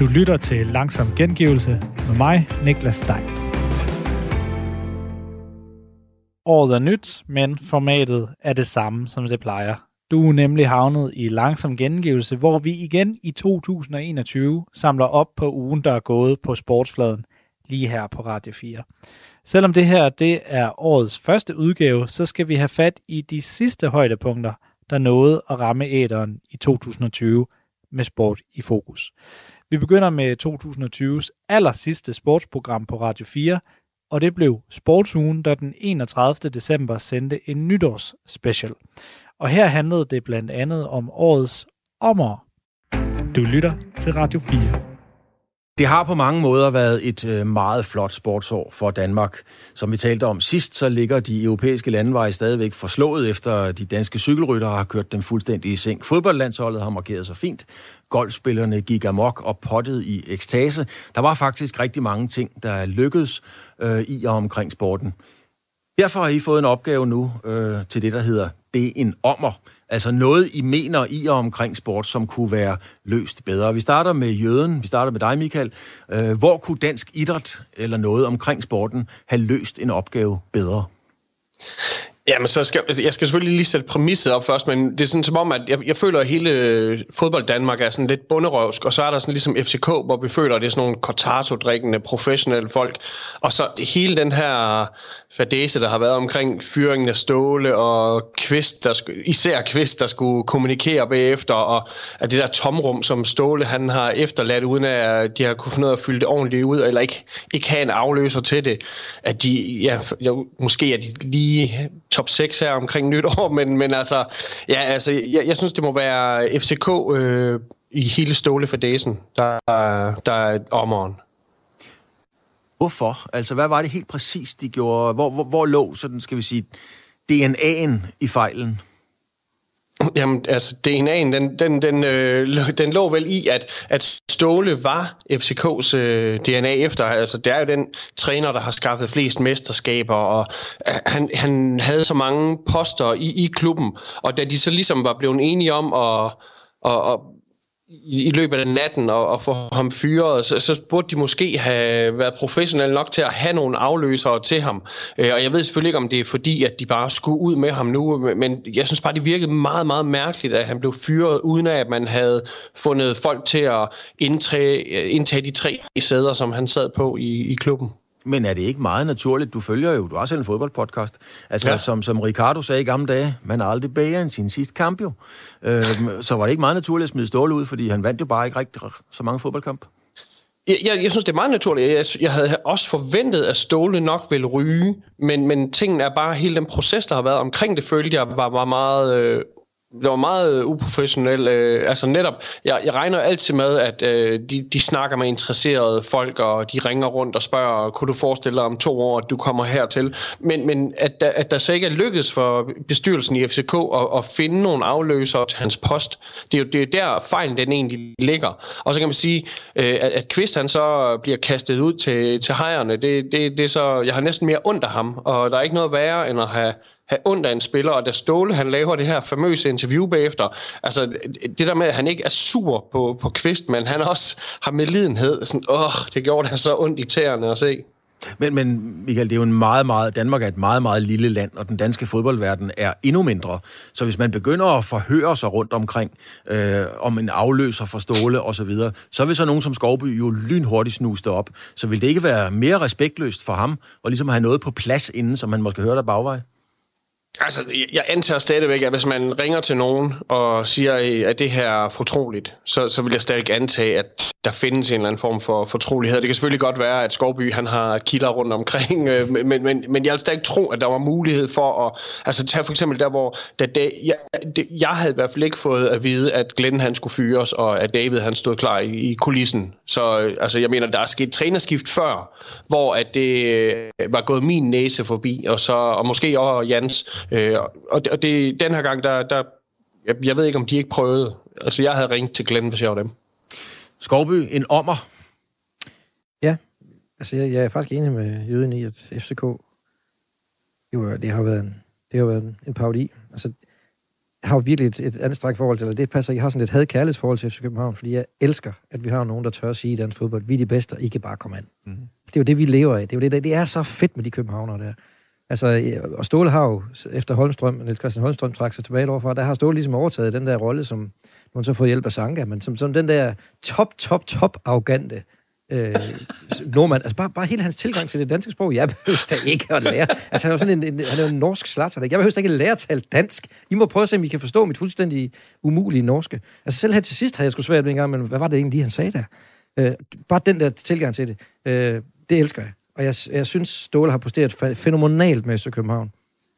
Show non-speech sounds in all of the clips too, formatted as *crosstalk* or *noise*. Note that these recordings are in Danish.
Du lytter til Langsom Gengivelse med mig, Niklas Stein. Året er nyt, men formatet er det samme, som det plejer. Du er nemlig havnet i Langsom Gengivelse, hvor vi igen i 2021 samler op på ugen, der er gået på sportsfladen, lige her på Radio 4. Selvom det her det er årets første udgave, så skal vi have fat i de sidste højdepunkter, der nåede at ramme æderen i 2020 med sport i fokus. Vi begynder med 2020's aller sidste sportsprogram på Radio 4, og det blev Sportsugen, der den 31. december sendte en nytårsspecial. Og her handlede det blandt andet om årets ommer. Du lytter til Radio 4. Det har på mange måder været et øh, meget flot sportsår for Danmark. Som vi talte om sidst, så ligger de europæiske landeveje stadigvæk forslået efter de danske cykelryttere har kørt dem fuldstændig i seng. Fodboldlandsholdet har markeret sig fint. Golfspillerne gik amok og pottede i ekstase. Der var faktisk rigtig mange ting, der lykkedes øh, i og omkring sporten. Derfor har I fået en opgave nu øh, til det, der hedder Det en ommer. Altså noget, I mener i og omkring sport, som kunne være løst bedre. Vi starter med Jøden, vi starter med dig, Michael. Øh, hvor kunne dansk idræt eller noget omkring sporten have løst en opgave bedre? Jamen, så skal, jeg skal selvfølgelig lige sætte præmisset op først, men det er sådan som om, at jeg, jeg føler, at hele øh, fodbold Danmark er sådan lidt bunderøvsk, og så er der sådan ligesom FCK, hvor vi føler, at det er sådan nogle Cortato-drikkende professionelle folk, og så hele den her fadese, der har været omkring fyringen af Ståle og Kvist, der, især Kvist, der skulle kommunikere bagefter, og at det der tomrum, som Ståle han har efterladt, uden at de har kunne finde ud af at fylde det ordentligt ud, eller ikke, ikke have en afløser til det, at de, ja, måske er de lige top 6 her omkring nytår, *laughs* men, men altså, ja, altså, jeg, jeg synes, det må være FCK øh, i hele Ståle for dagen, der, der er ommeren. Hvorfor? Altså, hvad var det helt præcis, de gjorde? Hvor, hvor, hvor lå, sådan skal vi sige, DNA'en i fejlen? Jamen, altså, DNA'en, den, den, den, øh, den lå vel i, at, at Ståle var FCK's øh, DNA efter. Altså, det er jo den træner, der har skaffet flest mesterskaber, og øh, han, han havde så mange poster i, i klubben. Og da de så ligesom var blevet enige om at, at, at i, i løbet af natten og, og få ham fyret, så, så burde de måske have været professionelle nok til at have nogle afløsere til ham. Øh, og jeg ved selvfølgelig ikke, om det er fordi, at de bare skulle ud med ham nu, men jeg synes bare, det virkede meget, meget mærkeligt, at han blev fyret, uden at man havde fundet folk til at indtage, indtage de tre sæder, som han sad på i, i klubben. Men er det ikke meget naturligt? Du følger jo, du har også en fodboldpodcast. Altså, ja. som, som Ricardo sagde i gamle dage, man er aldrig bedre end sin sidste kamp jo. Øhm, så var det ikke meget naturligt at smide Ståle ud, fordi han vandt jo bare ikke rigtig så mange fodboldkamp. Jeg, jeg, jeg synes, det er meget naturligt. Jeg, jeg havde også forventet, at Ståle nok ville ryge, men, men tingene er bare, hele den proces, der har været omkring det, følte jeg var, var meget øh, det var meget øh, uprofessionelt. Øh, altså netop, jeg, jeg regner altid med, at øh, de, de snakker med interesserede folk, og de ringer rundt og spørger, kunne du forestille dig om to år, at du kommer hertil? Men, men at, der, at der så ikke er lykkedes for bestyrelsen i FCK at, at finde nogle afløser til hans post, det er jo det er der fejlen den egentlig ligger. Og så kan man sige, øh, at, at Kvist han så bliver kastet ud til, til hejerne, det, det, det er så, jeg har næsten mere ondt af ham, og der er ikke noget værre end at have have ondt af en spiller, og da Ståle han laver det her famøse interview bagefter, altså det der med, at han ikke er sur på, på Kvist, men han også har medlidenhed, sådan, åh, det gjorde det så ondt i tæerne at se. Men, men Michael, det er jo en meget, meget... Danmark er et meget, meget lille land, og den danske fodboldverden er endnu mindre. Så hvis man begynder at forhøre sig rundt omkring, øh, om en afløser for Ståle osv., så, videre, så vil så nogen som Skovby jo lynhurtigt snuse det op. Så vil det ikke være mere respektløst for ham, og ligesom have noget på plads inden, som man måske hører der bagvej? Altså, jeg antager stadigvæk, at hvis man ringer til nogen og siger, at det her er fortroligt, så, så vil jeg stadig antage, at der findes en eller anden form for fortrolighed. Det kan selvfølgelig godt være, at Skovby han har kilder rundt omkring, øh, men, men, men jeg vil stadig tro, at der var mulighed for at... Altså, tage for eksempel der, hvor... Da da, jeg, det, jeg havde i hvert fald ikke fået at vide, at Glenn han skulle fyres, og at David han stod klar i, i kulissen. Så øh, altså, jeg mener, der er sket trænerskift før, hvor at det øh, var gået min næse forbi, og, så, og måske også Jans, Øh, og det, og det, den her gang, der, der jeg, jeg ved ikke, om de ikke prøvede. Altså, jeg havde ringet til Glenn, hvis jeg var dem. Skovby, en ommer. Ja, altså jeg, jeg er faktisk enig med Jøden i, at FCK, jo, det har været en, det har været en, en parodi. Altså, jeg har jo virkelig et, et anstrækt forhold til, eller det passer, jeg har sådan et had forhold til FC København, fordi jeg elsker, at vi har nogen, der tør at sige i dansk fodbold, vi er de bedste, og I kan bare komme an. Mm. Det er jo det, vi lever af. Det er jo det, det er så fedt med de københavnere der. Altså, og Ståle har jo, efter Holmstrøm, Niels Christian Holmstrøm trak sig tilbage overfor, der har Ståle ligesom overtaget den der rolle, som hun så fået hjælp af Sanka, men som, som den der top, top, top arrogante øh, nordmand. Altså bare, bare hele hans tilgang til det danske sprog. Jeg behøver da ikke at lære. Altså han er jo sådan en, en, han er en norsk slatter. Jeg behøver da ikke at lære at tale dansk. I må prøve at se, om I kan forstå mit fuldstændig umulige norske. Altså selv her til sidst havde jeg sgu svært ved en gang, men hvad var det egentlig, han sagde der? Øh, bare den der tilgang til det. Øh, det elsker jeg. Og jeg, jeg synes, Ståle har posteret fænomenalt med FC København.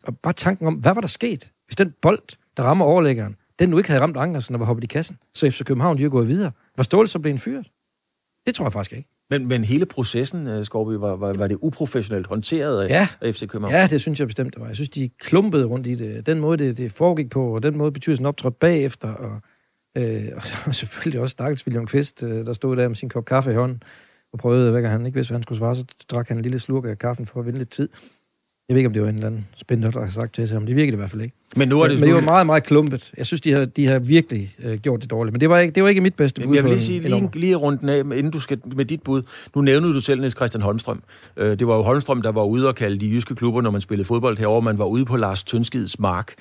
Og bare tanken om, hvad var der sket, hvis den bold, der rammer overlæggeren, den nu ikke havde ramt Ankersen og var hoppet i kassen, så FC København de er gået videre. Var Ståle så blevet fyret? Det tror jeg faktisk ikke. Men, men hele processen, øh, Skorby, var, var, var det uprofessionelt håndteret af, ja. af FC København? Ja, det synes jeg bestemt, det var. Jeg synes, de klumpede rundt i det. Den måde, det, det foregik på, og den måde, betyder sådan optrådt bagefter, og, øh, *laughs* og selvfølgelig også Stakkels William Kvist, øh, der stod der med sin kop kaffe i hånden, og prøvede, hvad han ikke vidste, hvad han skulle svare, så drak han en lille slurk af kaffen for at vinde lidt tid. Jeg ved ikke, om det var en eller anden spændende, der har sagt til men det virkede i hvert fald ikke. Men nu er det... Men det var meget, meget klumpet. Jeg synes, de har, de har virkelig øh, gjort det dårligt. Men det var ikke, det var ikke mit bedste bud. Jeg vil lige sige, lige, lige rundt af, inden du skal med dit bud. Nu nævnte du selv Niels Christian Holmstrøm. Øh, det var jo Holmstrøm, der var ude og kalde de jyske klubber, når man spillede fodbold herover. Man var ude på Lars Tønskids mark.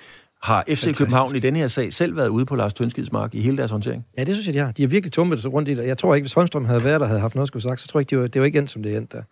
Har FC Fantastisk. København i denne her sag selv været ude på Lars Tønskids mark i hele deres håndtering? Ja, det synes jeg, de har. De har virkelig tumpet sig rundt i det. Jeg tror ikke, hvis Holmstrøm havde været der havde haft noget at skulle sagt, så tror jeg ikke, det var, det var ikke endt, som det endte der.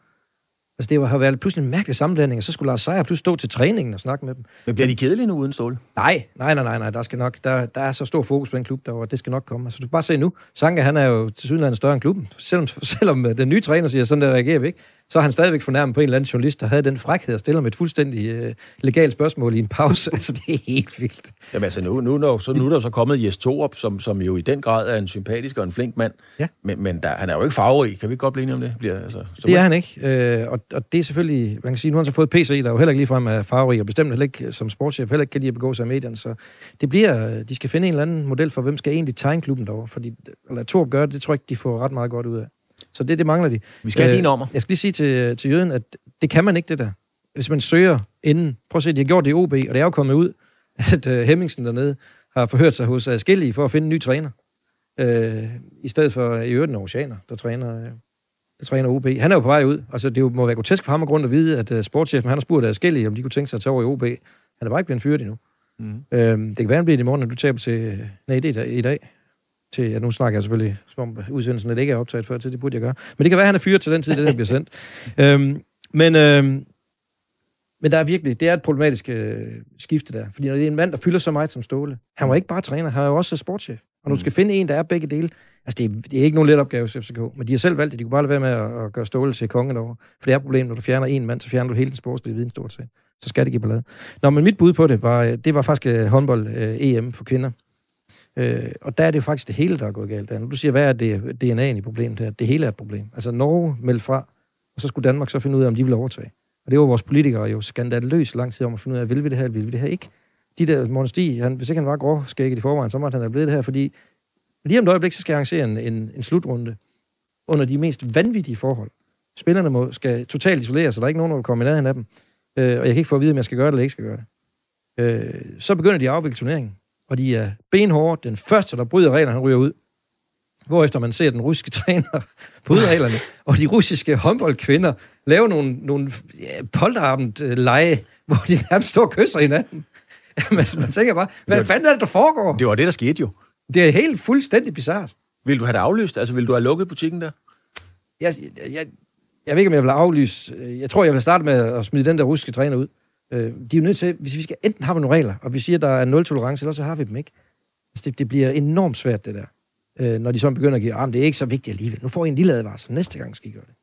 Altså, det har været pludselig en mærkelig sammenblanding, og så skulle Lars Seier pludselig stå til træningen og snakke med dem. Men bliver de kedelige nu uden stål? Nej, nej, nej, nej, nej. Der, skal nok, der, der er så stor fokus på den klub derovre, det skal nok komme. Altså, du kan bare se nu, Sanka, han er jo til synligheden større end klubben. Selvom, selvom øh, den nye træner siger, sådan der reagerer vi ikke, så er han stadigvæk fornærmet på en eller anden journalist, der havde den frækhed at stille med et fuldstændig øh, legalt spørgsmål i en pause. *laughs* altså, det er helt vildt. Jamen altså, nu, nu, nu, så, nu er der så kommet Jes Torup, som, som jo i den grad er en sympatisk og en flink mand. Ja. Men, men der, han er jo ikke farverig. Kan vi godt blive enige om det? Bliver, altså, så det er han ikke. Øh, og, og, det er selvfølgelig, man kan sige, nu har han så fået PC, der er jo heller ikke ligefrem er farverig, og bestemt heller ikke som sportschef, heller ikke kan de begå sig i medierne. Så det bliver, de skal finde en eller anden model for, hvem skal egentlig tegne klubben derovre. Fordi, eller Torup gør det, det tror jeg ikke, de får ret meget godt ud af. Så det, det mangler de. Vi skal have øh, din nummer. Jeg skal lige sige til, til jøden, at det kan man ikke, det der. Hvis man søger inden... Prøv at se, de har gjort det i OB, og det er jo kommet ud, *laughs* at uh, Hemmingsen dernede har forhørt sig hos Skillige for at finde en ny træner. Uh, I stedet for i øvrigt en oceaner, der træner, uh, der træner OB. Han er jo på vej ud. Altså, det må være grotesk for ham at grund at vide, at uh, sportschefen han har spurgt Skillige, om de kunne tænke sig at tage over i OB. Han er bare ikke blevet fyret endnu. Mm. Uh, det kan være, han bliver i morgen, når du taber til... Nej, det er i dag til, ja, nu snakker jeg selvfølgelig, som om udsendelsen det ikke er optaget før til, det burde jeg gøre. Men det kan være, at han er fyret til den tid, det der bliver sendt. *laughs* øhm, men, øhm, men der er virkelig, det er et problematisk øh, skifte der. Fordi når det er en mand, der fylder så meget som Ståle, han var ikke bare træner, han er jo også sportschef. Og du skal finde en, der er begge dele. Altså, det er, det er ikke nogen let opgave til FCK, men de har selv valgt det. De kunne bare lade være med at, at gøre Ståle til kongen over. For det er problemet, når du fjerner en mand, så fjerner du hele den sportslige viden stort set. Så skal det give ballade. Nå, men mit bud på det var, det var faktisk øh, håndbold-EM øh, for kvinder. Øh, og der er det jo faktisk det hele, der er gået galt. Der. Du siger, hvad er det, DNA'en i problemet her? Det hele er et problem. Altså Norge meldte fra, og så skulle Danmark så finde ud af, om de ville overtage. Og det var vores politikere jo skandaløst lang tid om at finde ud af, vil vi det her, vil vi det her ikke? De der, Morten Stig, han, hvis ikke han var gråskægget i forvejen, så måtte han have blevet det her, fordi lige om et øjeblik, så skal jeg arrangere en, en, en slutrunde under de mest vanvittige forhold. Spillerne må, skal totalt isolere, sig, der er ikke nogen, der vil komme i nærheden af dem. Øh, og jeg kan ikke få at vide, om jeg skal gøre det eller ikke skal gøre det. Øh, så begynder de at afvikle turneringen og de er benhårde. Den første, der bryder reglerne, han ryger ud. Hvorefter man ser den russiske *laughs* træner bryde reglerne, og de russiske håndboldkvinder lave nogle, nogle ja, polterabend-leje, hvor de nærmest står og kysser hinanden. *laughs* Jamen, altså, man tænker bare, hvad var, fanden er det, der foregår? Det var det, der skete jo. Det er helt fuldstændig bizart. Vil du have det aflyst? Altså, vil du have lukket butikken der? Jeg, jeg, jeg ved ikke, om jeg vil aflyse. Jeg tror, jeg vil starte med at smide den der russiske træner ud. Øh, de er jo nødt til, hvis vi skal enten have nogle regler, og vi siger, at der er nul tolerance, eller så har vi dem ikke. Altså, det, det bliver enormt svært, det der. Øh, når de så begynder at give, ah, at det er ikke så vigtigt alligevel. Nu får I en lille advarsel, næste gang skal I gøre det.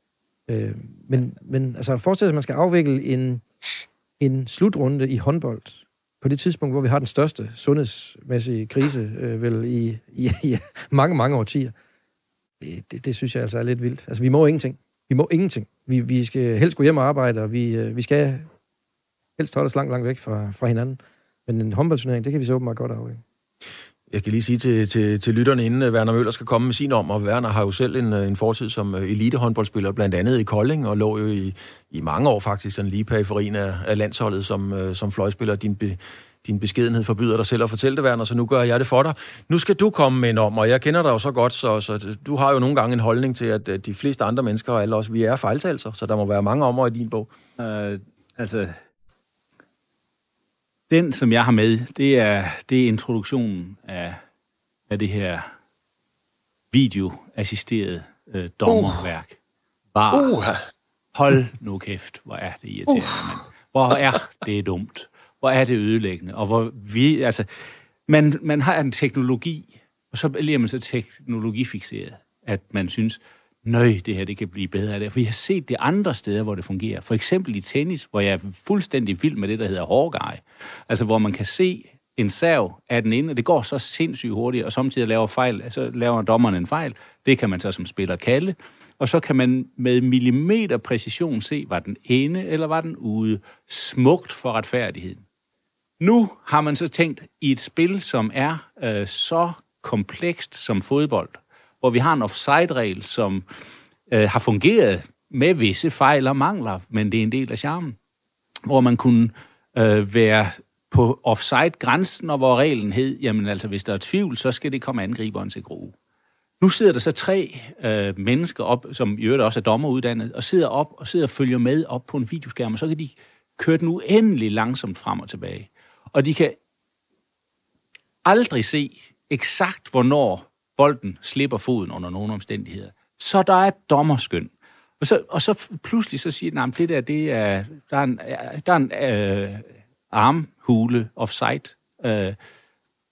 Øh, men, men altså, forestil at man skal afvikle en, en slutrunde i håndbold, på det tidspunkt, hvor vi har den største sundhedsmæssige krise, øh, vel i, i, i mange, mange årtier. Det, det, det synes jeg altså er lidt vildt. Altså, vi må ingenting. Vi må ingenting. Vi, vi skal helst gå hjem og arbejde, og vi, øh, vi skal helst holde os langt, langt væk fra, fra hinanden. Men en håndboldturnering, det kan vi så åbenbart godt af. Jeg kan lige sige til, til, til lytterne, inden øh, Werner Møller skal komme med sin om, og Werner har jo selv en, øh, en fortid som øh, elitehåndboldspiller, blandt andet i Kolding, og lå jo i, i mange år faktisk sådan lige periferien af, af landsholdet som, som fløjspiller. Din, be, din beskedenhed forbyder dig selv at fortælle det, Werner, så nu gør jeg det for dig. Nu skal du komme med en om, og jeg kender dig jo så godt, så, så du har jo nogle gange en holdning til, at de fleste andre mennesker, og alle os, vi er fejltagelser, så der må være mange ommer i din bog. Uh, altså, den, som jeg har med, det er, det er introduktionen af, af det her videoassisterede øh, dommerværk. Bare, uh. hold nu kæft, hvor er det irriterende, uh. mand. Hvor er det dumt. Hvor er det ødelæggende. Og hvor vi, altså, man, man har en teknologi, og så bliver man så teknologifixeret, at man synes, nøj, det her det kan blive bedre af det. For jeg har set det andre steder, hvor det fungerer. For eksempel i tennis, hvor jeg er fuldstændig vild med det, der hedder hårgej. Altså, hvor man kan se en sav af den ene, og det går så sindssygt hurtigt, og samtidig laver fejl, så laver dommeren en fejl. Det kan man så som spiller kalde. Og så kan man med millimeter præcision se, var den ene eller var den ude. Smukt for retfærdigheden. Nu har man så tænkt i et spil, som er øh, så komplekst som fodbold, hvor vi har en offside-regel, som øh, har fungeret med visse fejl og mangler, men det er en del af charmen. Hvor man kunne øh, være på offside-grænsen, og hvor reglen hed, jamen altså, hvis der er tvivl, så skal det komme angriberen til gro. Nu sidder der så tre øh, mennesker op, som i øvrigt også er dommeruddannet, og sidder op og sidder og følger med op på en videoskærm, og så kan de køre den uendelig langsomt frem og tilbage. Og de kan aldrig se eksakt, hvornår bolden slipper foden under nogle omstændigheder. Så der er et dommerskøn. Og så, og så pludselig så siger den, at det der, det er, der er en, der er en øh, armhule offside. Øh,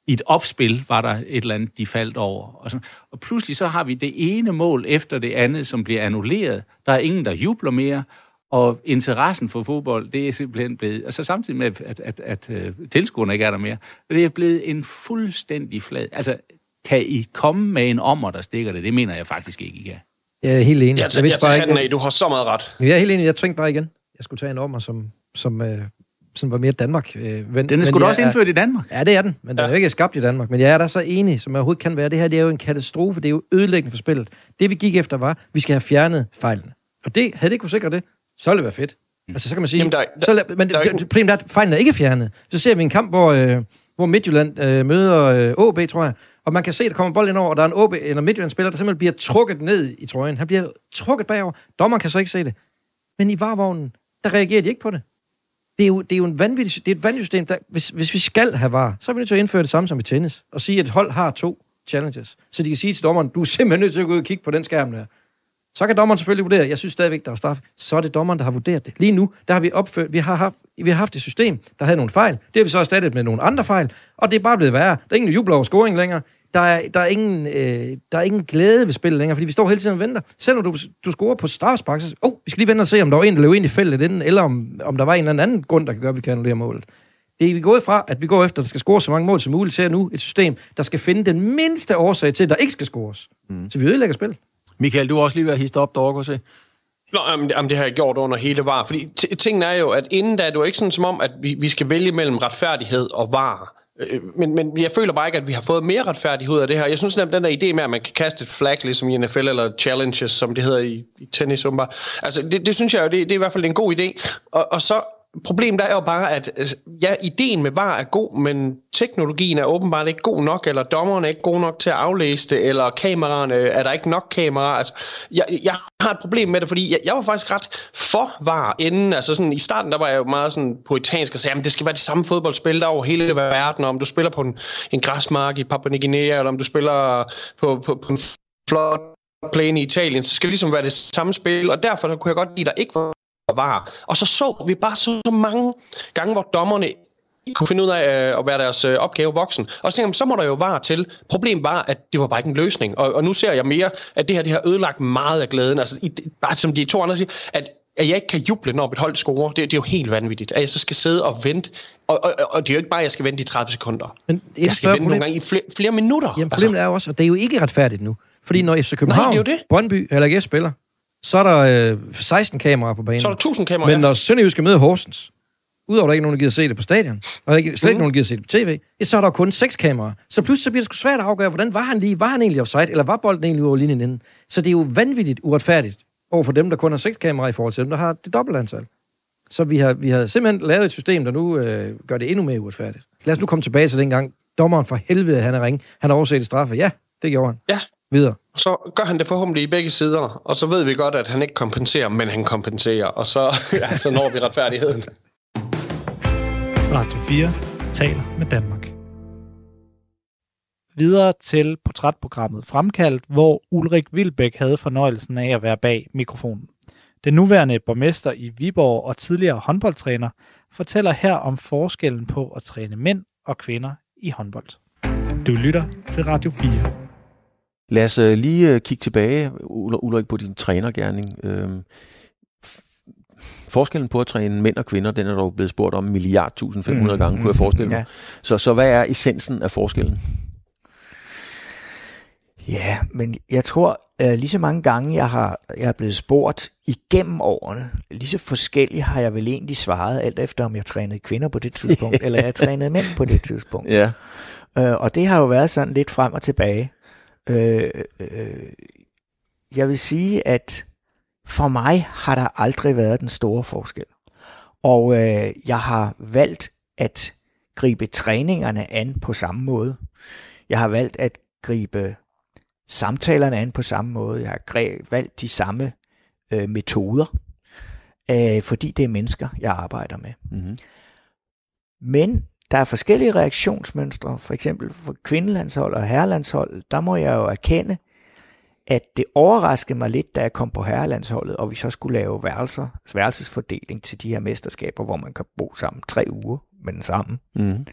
I et opspil var der et eller andet, de faldt over. Og, sådan. og pludselig så har vi det ene mål efter det andet, som bliver annulleret. Der er ingen, der jubler mere, og interessen for fodbold, det er simpelthen blevet, og altså samtidig med, at, at, at, at tilskuerne ikke er der mere, det er blevet en fuldstændig flad, altså kan I komme med en ommer, der stikker det? Det mener jeg faktisk ikke, I kan. Jeg er helt enig. Jeg, jeg, jeg tager bare ikke, du har så meget ret. Jeg er helt enig, jeg tænkte bare igen. Jeg skulle tage en ommer, som, som, øh, som var mere Danmark. Øh, ven, den er sgu da også indført i Danmark. Ja, det er den, men ja. den er jo ikke skabt i Danmark. Men jeg er da så enig, som jeg overhovedet kan være. Det her det er jo en katastrofe, det er jo ødelæggende for spillet. Det vi gik efter var, vi skal have fjernet fejlen. Og det, havde det ikke kunne sikre det, så ville det være fedt. Mm. Altså, så kan man sige... Jamen, der, der, så, men der, det, problemet er, at fejlen er ikke fjernet. Så ser vi en kamp, hvor, øh, hvor Midtjylland øh, møder øh, AB, tror jeg, og man kan se, at der kommer bold ind over, og der er en OB, eller Midtjylland-spiller, der simpelthen bliver trukket ned i trøjen. Han bliver trukket bagover. Dommeren kan så ikke se det. Men i varvognen, der reagerer de ikke på det. Det er jo, det er jo en vanvittig, det er et vanvittigt system. Der, hvis, hvis vi skal have var, så er vi nødt til at indføre det samme som i tennis. Og sige, at et hold har to challenges. Så de kan sige til dommeren, du er simpelthen nødt til at gå ud og kigge på den skærm der. Så kan dommeren selvfølgelig vurdere, jeg synes stadigvæk, der er straf. Så er det dommeren, der har vurderet det. Lige nu, der har vi opført, vi har haft, vi har haft et system, der havde nogle fejl. Det har vi så erstattet med nogle andre fejl, og det er bare blevet værre. Der er ingen, jubler over scoring længere. Der er, der, er ingen, øh, der er ingen glæde ved spillet længere, fordi vi står hele tiden og venter. Selvom du, du scorer på strafspark, så oh, vi skal lige vente og se, om der var en, der løb ind i feltet inden, eller om, om der var en eller anden grund, der kan gøre, at vi kan annullere målet. Det er vi gået fra, at vi går efter, at der skal score så mange mål som muligt, til nu et system, der skal finde den mindste årsag til, at der ikke skal scores. Mm. Så vi ødelægger spil. Michael, du har også lige været hist op dog, se. Nå, jamen, det har jeg gjort under hele var. Fordi tingene er jo, at inden da, det jo ikke sådan som om, at vi, vi skal vælge mellem retfærdighed og var. Øh, men, men jeg føler bare ikke, at vi har fået mere retfærdighed ud af det her. Jeg synes nemlig, den der idé med, at man kan kaste et flag, ligesom i NFL, eller challenges, som det hedder i, i tennis, altså det, det synes jeg jo, det, det er i hvert fald en god idé. Og, og så Problemet er jo bare, at øh, ja, ideen med VAR er god, men teknologien er åbenbart ikke god nok, eller dommerne er ikke gode nok til at aflæse det, eller kameraerne, er der ikke nok kameraer. Altså, jeg, jeg har et problem med det, fordi jeg, jeg var faktisk ret for VAR inden. Altså sådan, i starten der var jeg jo meget sådan poetansk og sagde, at det skal være det samme fodboldspil der over hele verden, om du spiller på en, en græsmark i Papua Ny Guinea, eller om du spiller på, på, på en flot plane i Italien, så skal det ligesom være det samme spil, og derfor kunne jeg godt lide, at der ikke var var. Og så så vi bare så, så mange gange, hvor dommerne kunne finde ud af øh, at være deres øh, opgave voksen. Og så tænkte jeg, så må der jo være til. Problemet var, at det var bare ikke en løsning. Og, og nu ser jeg mere, at det her det har ødelagt meget af glæden. Altså, i, bare som de to andre siger, at at jeg ikke kan juble, når et hold scorer, det, det er jo helt vanvittigt. At jeg så skal sidde og vente. Og, og, og det er jo ikke bare, at jeg skal vente i 30 sekunder. Men jeg skal vente problem... nogle gange i flere, flere minutter. Jamen, problemet altså. er jo også, at det er jo ikke retfærdigt nu. Fordi når FC København, Nej, det er jo det. Brøndby eller AGF spiller, så er der øh, 16 kameraer på banen. Så er der 1000 kameraer, Men når Sønderjysk skal møde Horsens, udover at der ikke er nogen, der gider se det på stadion, og der er slet ikke mm. nogen, der gider se det på tv, ja, så er der kun seks kameraer. Så pludselig så bliver det sgu svært at afgøre, hvordan var han lige? Var han egentlig offside, eller var bolden egentlig over linjen inden? Så det er jo vanvittigt uretfærdigt over for dem, der kun har seks kameraer i forhold til dem, der har det dobbelte antal. Så vi har, vi har simpelthen lavet et system, der nu øh, gør det endnu mere uretfærdigt. Lad os nu komme tilbage til den gang. Dommeren for helvede, han er ring. Han har overset straffe. Ja, det gjorde han. Ja. Videre. Så gør han det forhåbentlig i begge sider, og så ved vi godt, at han ikke kompenserer, men han kompenserer, og så, *laughs* ja, så når vi retfærdigheden. Radio 4 taler med Danmark. Videre til portrætprogrammet Fremkaldt, hvor Ulrik Vilbæk havde fornøjelsen af at være bag mikrofonen. Den nuværende borgmester i Viborg og tidligere håndboldtræner fortæller her om forskellen på at træne mænd og kvinder i håndbold. Du lytter til Radio 4. Lad os uh, lige uh, kigge tilbage, Ulrik, på din trænergærning. Uh, forskellen på at træne mænd og kvinder, den er dog blevet spurgt om milliard 1500 mm, gange, kunne jeg forestille mig. Ja. Så, så hvad er essensen af forskellen? Ja, men jeg tror, uh, lige så mange gange, jeg har jeg er blevet spurgt igennem årene, lige så forskelligt har jeg vel egentlig svaret, alt efter om jeg trænede kvinder på det tidspunkt, *laughs* eller jeg trænede mænd på det tidspunkt. Ja. Uh, og det har jo været sådan lidt frem og tilbage. Uh, uh, jeg vil sige, at for mig har der aldrig været den store forskel. Og uh, jeg har valgt at gribe træningerne an på samme måde. Jeg har valgt at gribe samtalerne an på samme måde. Jeg har valgt de samme øh, metoder, øh, fordi det er mennesker, jeg arbejder med. Mm-hmm. Men der er forskellige reaktionsmønstre, for eksempel for kvindelandshold og herrelandshold, der må jeg jo erkende, at det overraskede mig lidt, da jeg kom på herrelandsholdet, og vi så skulle lave værelser, værelsesfordeling til de her mesterskaber, hvor man kan bo sammen tre uger med den samme. Mm.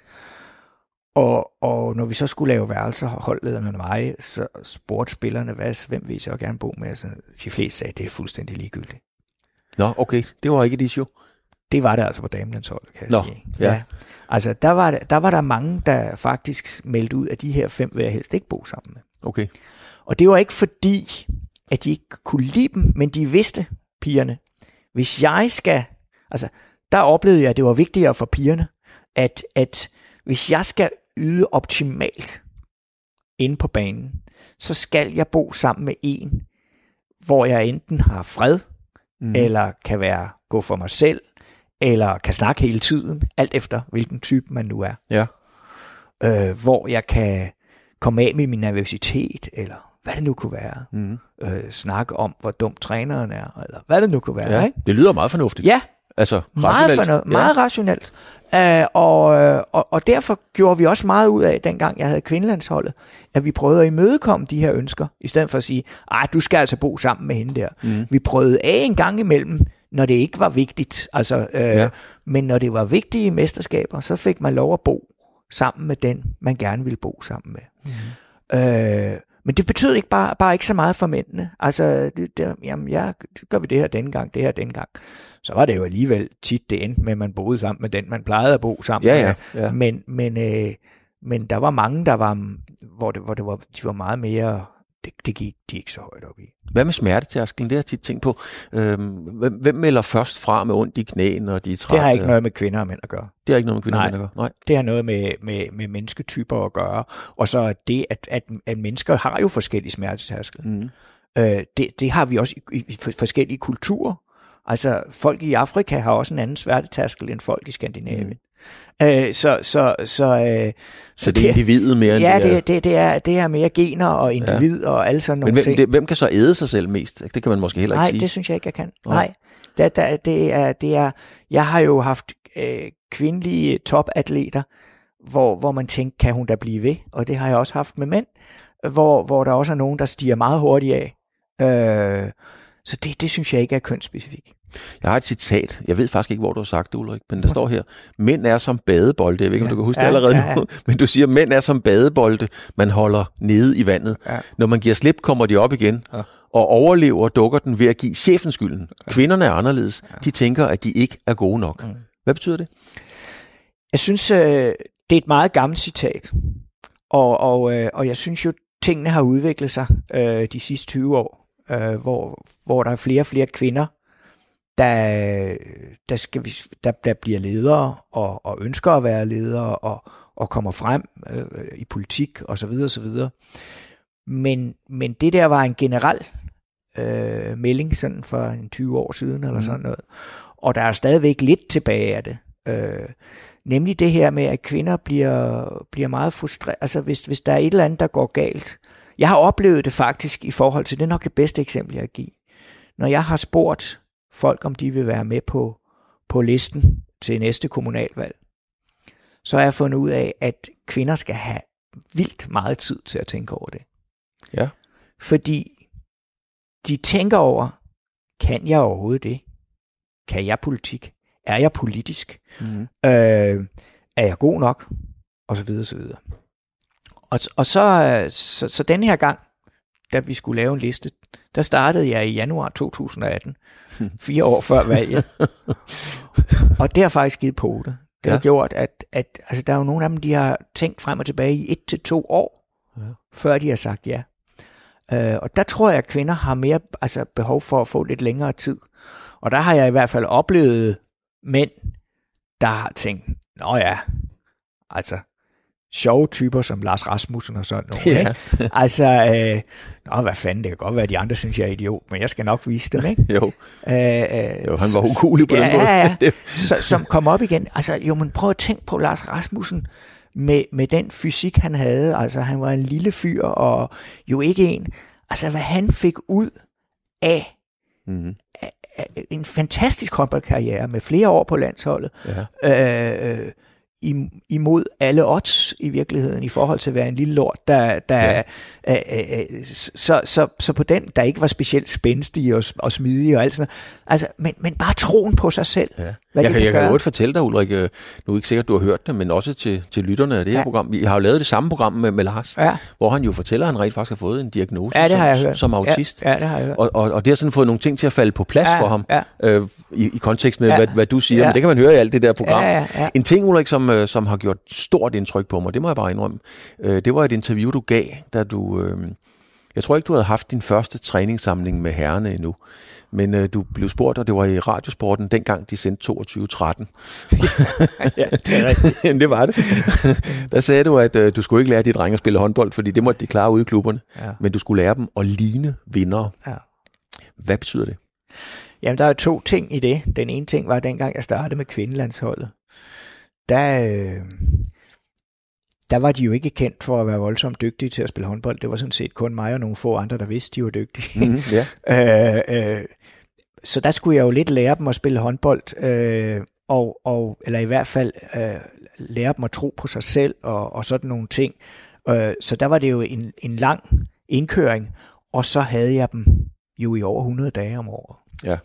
Og, og når vi så skulle lave værelser, holdlederne og mig, så spurgte spillerne, hvad, hvem vil I så gerne bo med? Så de fleste sagde, det er fuldstændig ligegyldigt. Nå, okay. Det var ikke et issue. Det var det altså på damelandsholdet, kan jeg Nå, sige. Ja. ja. Altså, der var, der var der mange, der faktisk meldte ud, at de her fem vil jeg helst ikke bo sammen med. Okay. Og det var ikke fordi, at de ikke kunne lide dem, men de vidste, pigerne, hvis jeg skal... Altså, der oplevede jeg, at det var vigtigere for pigerne, at, at hvis jeg skal yde optimalt inde på banen, så skal jeg bo sammen med en, hvor jeg enten har fred, mm. eller kan være gå for mig selv, eller kan snakke hele tiden, alt efter hvilken type man nu er. Ja. Øh, hvor jeg kan komme af med min nervøsitet, eller hvad det nu kunne være. Mm. Øh, snakke om, hvor dum træneren er, eller hvad det nu kunne være. Ja, ikke? Det lyder meget fornuftigt. Ja, Altså, meget, rationelt. Meget ja. rationelt. Uh, og, og, og derfor gjorde vi også meget ud af, dengang jeg havde kvindelandsholdet, at vi prøvede at imødekomme de her ønsker, i stedet for at sige, at du skal altså bo sammen med hende der. Mm. Vi prøvede af en gang imellem, når det ikke var vigtigt. Altså, uh, ja. Men når det var vigtige mesterskaber, så fik man lov at bo sammen med den, man gerne ville bo sammen med. Mm. Uh, men det betød ikke bare, bare ikke så meget for mændene. Altså, det, det, jamen, ja, gør vi det her denne gang, det her denne gang så var det jo alligevel tit det endte med, at man boede sammen med den, man plejede at bo sammen ja, ja, ja. med. Men, men, øh, men der var mange, der var, hvor, det, hvor det var, de var meget mere, det, det gik de ikke så højt op i. Hvad med smertetærskelen? Det har jeg tit tænkt på. Øhm, hvem, hvem melder først fra med ondt i knæene, når de er trætte? Det har ikke noget med kvinder og mænd at gøre. Det har ikke noget med kvinder Nej, og mænd at gøre? Nej. det har noget med, med, med mennesketyper at gøre. Og så det, at, at, at mennesker har jo forskellige smertetærskel. Mm. Øh, det, det har vi også i, i forskellige kulturer. Altså, folk i Afrika har også en anden sværtetærskel end folk i Skandinavien. Mm. Øh, så, så, så, øh, så det er individet mere end ja, det er? det, det, det, er, det er mere gener og individ ja. og alle sådan nogle Men hvem, ting. Det, hvem kan så æde sig selv mest? Det kan man måske heller Nej, ikke sige. Nej, det synes jeg ikke, jeg kan. Nej, Nej. Det, det, det, er, det er, jeg har jo haft øh, kvindelige topatleter, hvor, hvor man tænker, kan hun da blive ved? Og det har jeg også haft med mænd, hvor, hvor der også er nogen, der stiger meget hurtigt af. Øh, så det, det synes jeg ikke er kønsspecifikt. Jeg har et citat. Jeg ved faktisk ikke, hvor du har sagt det, Ulrik, men der står her. Mænd er som badebolde. Jeg ved ikke, om du kan huske ja, det allerede ja, ja. nu. *laughs* Men du siger, mænd er som badebolde, man holder nede i vandet. Ja. Når man giver slip, kommer de op igen. Ja. Og overlever dukker den ved at give chefen skylden. Ja. Kvinderne er anderledes. Ja. De tænker, at de ikke er gode nok. Mm. Hvad betyder det? Jeg synes, øh, det er et meget gammelt citat. Og, og, øh, og jeg synes jo, tingene har udviklet sig øh, de sidste 20 år, øh, hvor, hvor der er flere og flere kvinder, der, der, skal vi, der, der bliver ledere og, og ønsker at være ledere og, og kommer frem øh, i politik og så videre, så videre. Men, men det der var en generel øh, melding sådan for en 20 år siden eller mm. sådan noget. og der er stadigvæk lidt tilbage af det. Øh, nemlig det her med, at kvinder bliver, bliver meget frustreret. Altså hvis, hvis der er et eller andet, der går galt. Jeg har oplevet det faktisk i forhold til, det er nok det bedste eksempel, jeg kan give. Når jeg har spurgt folk, om de vil være med på, på listen til næste kommunalvalg, så har jeg fundet ud af, at kvinder skal have vildt meget tid til at tænke over det. Ja. Fordi de tænker over, kan jeg overhovedet det? Kan jeg politik? Er jeg politisk? Mm. Øh, er jeg god nok? Og så videre, så videre. Og, og så, så, så den her gang, da vi skulle lave en liste, der startede jeg i januar 2018, *laughs* fire år før valget. *laughs* og det har faktisk givet på det. Det ja. har gjort, at, at altså, der er jo nogle af dem, de har tænkt frem og tilbage i et til to år, ja. før de har sagt ja. Uh, og der tror jeg, at kvinder har mere altså, behov for at få lidt længere tid. Og der har jeg i hvert fald oplevet mænd, der har tænkt, nå ja, altså, sjove typer som Lars Rasmussen og sådan noget. Ja. Ikke? *laughs* Altså, øh, nå, hvad fanden, det kan godt være, at de andre synes, jeg er idiot, men jeg skal nok vise dem, ikke? *laughs* jo. Øh, øh, jo, han var ukulig på ja, den måde. Ja, ja. *laughs* Så, som kom op igen. Altså, jo, men prøv at tænke på Lars Rasmussen med, med den fysik, han havde. Altså, han var en lille fyr, og jo ikke en. Altså, hvad han fik ud af, mm-hmm. af, af en fantastisk håndboldkarriere med flere år på landsholdet. Ja. Øh, øh, imod alle odds i virkeligheden i forhold til at være en lille lort, der, der ja. øh, øh, så, så, så på den, der ikke var specielt spændstig og, og smidig og alt sådan noget. Altså, men, men bare troen på sig selv. Ja. Hvad jeg, kan, jeg kan godt fortælle dig, Ulrik, øh, nu er ikke sikkert, du har hørt det, men også til, til lytterne af det her ja. program. Vi har jo lavet det samme program med, med Lars, ja. hvor han jo fortæller, at han rent faktisk har fået en diagnose ja, det har jeg som, hørt. som autist. Ja, ja, det har jeg hørt. Og, og, og det har sådan fået nogle ting til at falde på plads ja, for ham, ja. øh, i, i kontekst med, ja. hvad, hvad du siger. Ja. Men det kan man høre i alt det der program. Ja, ja, ja. En ting, Ulrik, som, øh, som har gjort stort indtryk på mig, det må jeg bare indrømme, øh, det var et interview, du gav, da du... Øh, jeg tror ikke, du havde haft din første træningssamling med herrene endnu. Men øh, du blev spurgt, og det var i Radiosporten, dengang de sendte 2213. *laughs* ja, det er rigtigt. *laughs* det var det. *laughs* Der sagde du, at øh, du skulle ikke lære de drenge at spille håndbold, fordi det måtte de klare ude i klubberne. Ja. Men du skulle lære dem at ligne vinder. Ja. Hvad betyder det? Jamen, der er to ting i det. Den ene ting var, dengang jeg startede med kvindelandsholdet. Der, øh, der var de jo ikke kendt for at være voldsomt dygtige til at spille håndbold. Det var sådan set kun mig og nogle få andre, der vidste, de var dygtige. Mm, yeah. *laughs* øh, øh, så der skulle jeg jo lidt lære dem at spille håndbold, øh, og, og, eller i hvert fald øh, lære dem at tro på sig selv og, og sådan nogle ting. Øh, så der var det jo en, en lang indkøring, og så havde jeg dem jo i over 100 dage om året. Ja.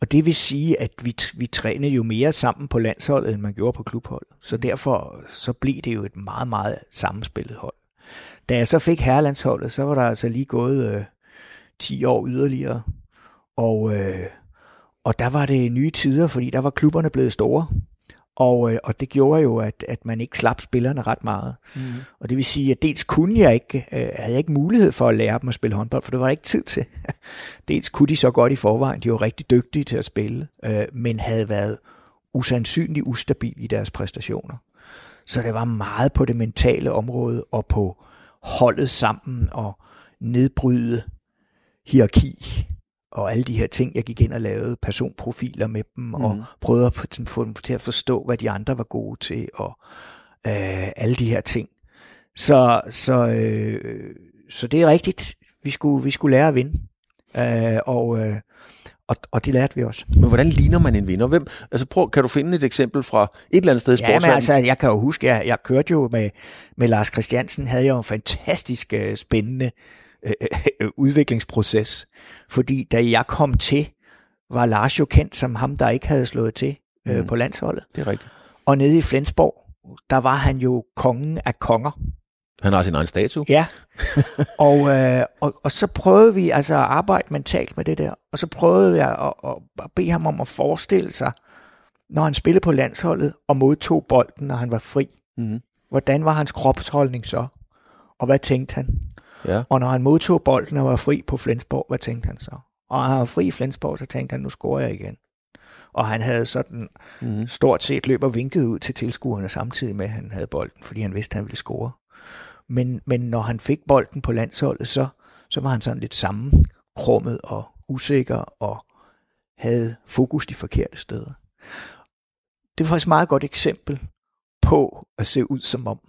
Og det vil sige, at vi, vi trænede jo mere sammen på landsholdet, end man gjorde på klubholdet. Så derfor så blev det jo et meget, meget sammenspillet hold. Da jeg så fik herrelandsholdet, så var der altså lige gået øh, 10 år yderligere. Og, øh, og der var det nye tider, fordi der var klubberne blevet store. Og, øh, og det gjorde jo, at, at man ikke slap spillerne ret meget. Mm. Og det vil sige, at dels kunne jeg ikke, øh, havde jeg ikke mulighed for at lære dem at spille håndbold, for det var ikke tid til. *laughs* dels kunne de så godt i forvejen, de var rigtig dygtige til at spille, øh, men havde været usandsynligt ustabil i deres præstationer. Så det var meget på det mentale område og på holdet sammen og nedbryde hierarki og alle de her ting, jeg gik ind og lavede personprofiler med dem, og mhm. prøvede at få dem til at forstå, hvad de andre var gode til, og øh, alle de her ting. Så, så, øh, så det er rigtigt. Vi skulle, vi skulle lære at vinde. Øh, og, øh, og, og det lærte vi også. Men hvordan ligner man en vinder? Hvem, altså prøv, kan du finde et eksempel fra et eller andet sted i Ja, men altså, jeg kan jo huske, jeg, jeg kørte jo med, med Lars Christiansen, havde jeg jo en fantastisk uh, spændende uh, uh, udviklingsproces. Fordi da jeg kom til, var Lars jo kendt som ham, der ikke havde slået til øh, mm. på landsholdet. Det er rigtigt. Og nede i Flensborg, der var han jo kongen af konger. Han har sin egen statue. Ja, *laughs* og, øh, og, og så prøvede vi altså at arbejde mentalt med det der, og så prøvede jeg at, at bede ham om at forestille sig, når han spillede på landsholdet og modtog bolden, når han var fri. Mm. Hvordan var hans kropsholdning så? Og hvad tænkte han? Ja. Og når han modtog bolden og var fri på Flensborg, hvad tænkte han så? Og når han var fri i Flensborg, så tænkte han, nu scorer jeg igen. Og han havde sådan mm. stort set løb og vinket ud til tilskuerne samtidig med, at han havde bolden, fordi han vidste, at han ville score. Men, men når han fik bolden på landsholdet, så, så var han sådan lidt sammenkrummet og usikker og havde fokus de forkerte steder. Det er faktisk et meget godt eksempel på at se ud som om,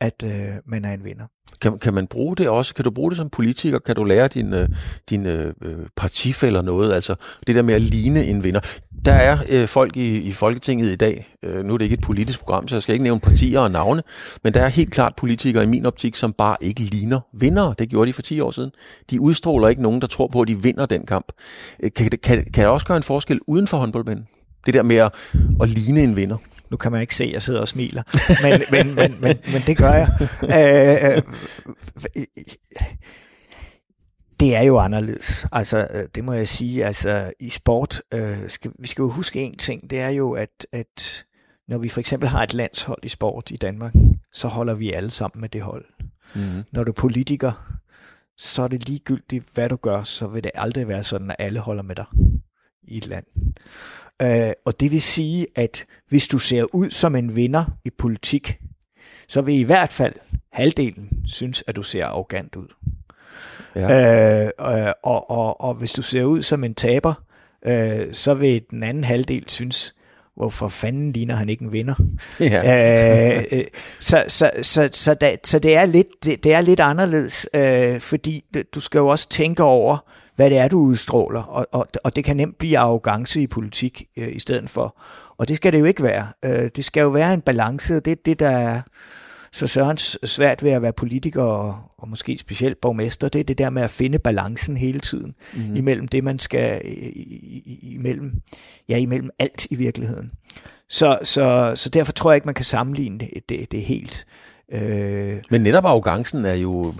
at øh, man er en vinder. Kan, kan man bruge det også? Kan du bruge det som politiker? Kan du lære dine, dine øh, øh, øh partifælder noget? Altså det der med at ligne en vinder. Der er øh, folk i, i Folketinget i dag, øh, nu er det ikke et politisk program, så jeg skal ikke nævne partier og navne, men der er helt klart politikere i min optik, som bare ikke ligner vinder. Det gjorde de for 10 år siden. De udstråler ikke nogen, der tror på, at de vinder den kamp. Øh, kan, kan, kan det også gøre en forskel uden for håndboldbanen? Det der med at, at ligne en vinder. Nu kan man ikke se, at jeg sidder og smiler, men, men, men, men, men det gør jeg. Øh, øh, det er jo anderledes. Altså, øh, det må jeg sige. Altså, i sport, øh, skal, vi skal jo huske en ting, det er jo, at, at når vi for eksempel har et landshold i sport i Danmark, så holder vi alle sammen med det hold. Mm-hmm. Når du er politiker, så er det ligegyldigt, hvad du gør, så vil det aldrig være sådan, at alle holder med dig i et land. Øh, og det vil sige, at hvis du ser ud som en vinder i politik, så vil i hvert fald halvdelen synes, at du ser arrogant ud. Ja. Øh, og, og, og hvis du ser ud som en taber, øh, så vil den anden halvdel synes, hvorfor fanden ligner han ikke en vinder? Ja. øh, øh så, så, så, så, da, så det, er lidt, det, det er lidt anderledes, øh, fordi du skal jo også tænke over, hvad det er, du udstråler, og, og, og det kan nemt blive arrogance i politik øh, i stedet for. Og det skal det jo ikke være. Øh, det skal jo være en balance, og det er det, der er så Sørens svært ved at være politiker og, og måske specielt borgmester, det er det der med at finde balancen hele tiden mm-hmm. imellem det, man skal, imellem, ja, imellem alt i virkeligheden. Så, så, så derfor tror jeg ikke, man kan sammenligne det, det, det helt. Øh. Men netop arrogancen er jo,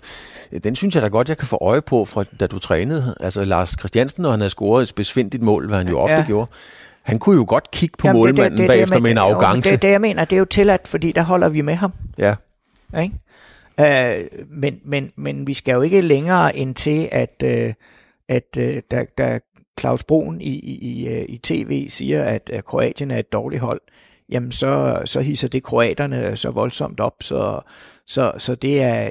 den synes jeg da godt, jeg kan få øje på, fra da du trænede. Altså Lars Christiansen, når han havde scoret et besvindigt mål, hvad han jo ofte ja. gjorde, han kunne jo godt kigge på Jamen, målmanden det, det, det, bagefter det, med en arrogance. Det det, jeg mener, det er jo tilladt, fordi der holder vi med ham. Ja. Ikke? Uh, men, men, men vi skal jo ikke længere ind til, at, uh, at uh, der, der Claus Broen i, i, i, i tv siger, at, at Kroatien er et dårligt hold, jamen så, så hisser det kroaterne så voldsomt op, så, så, så det er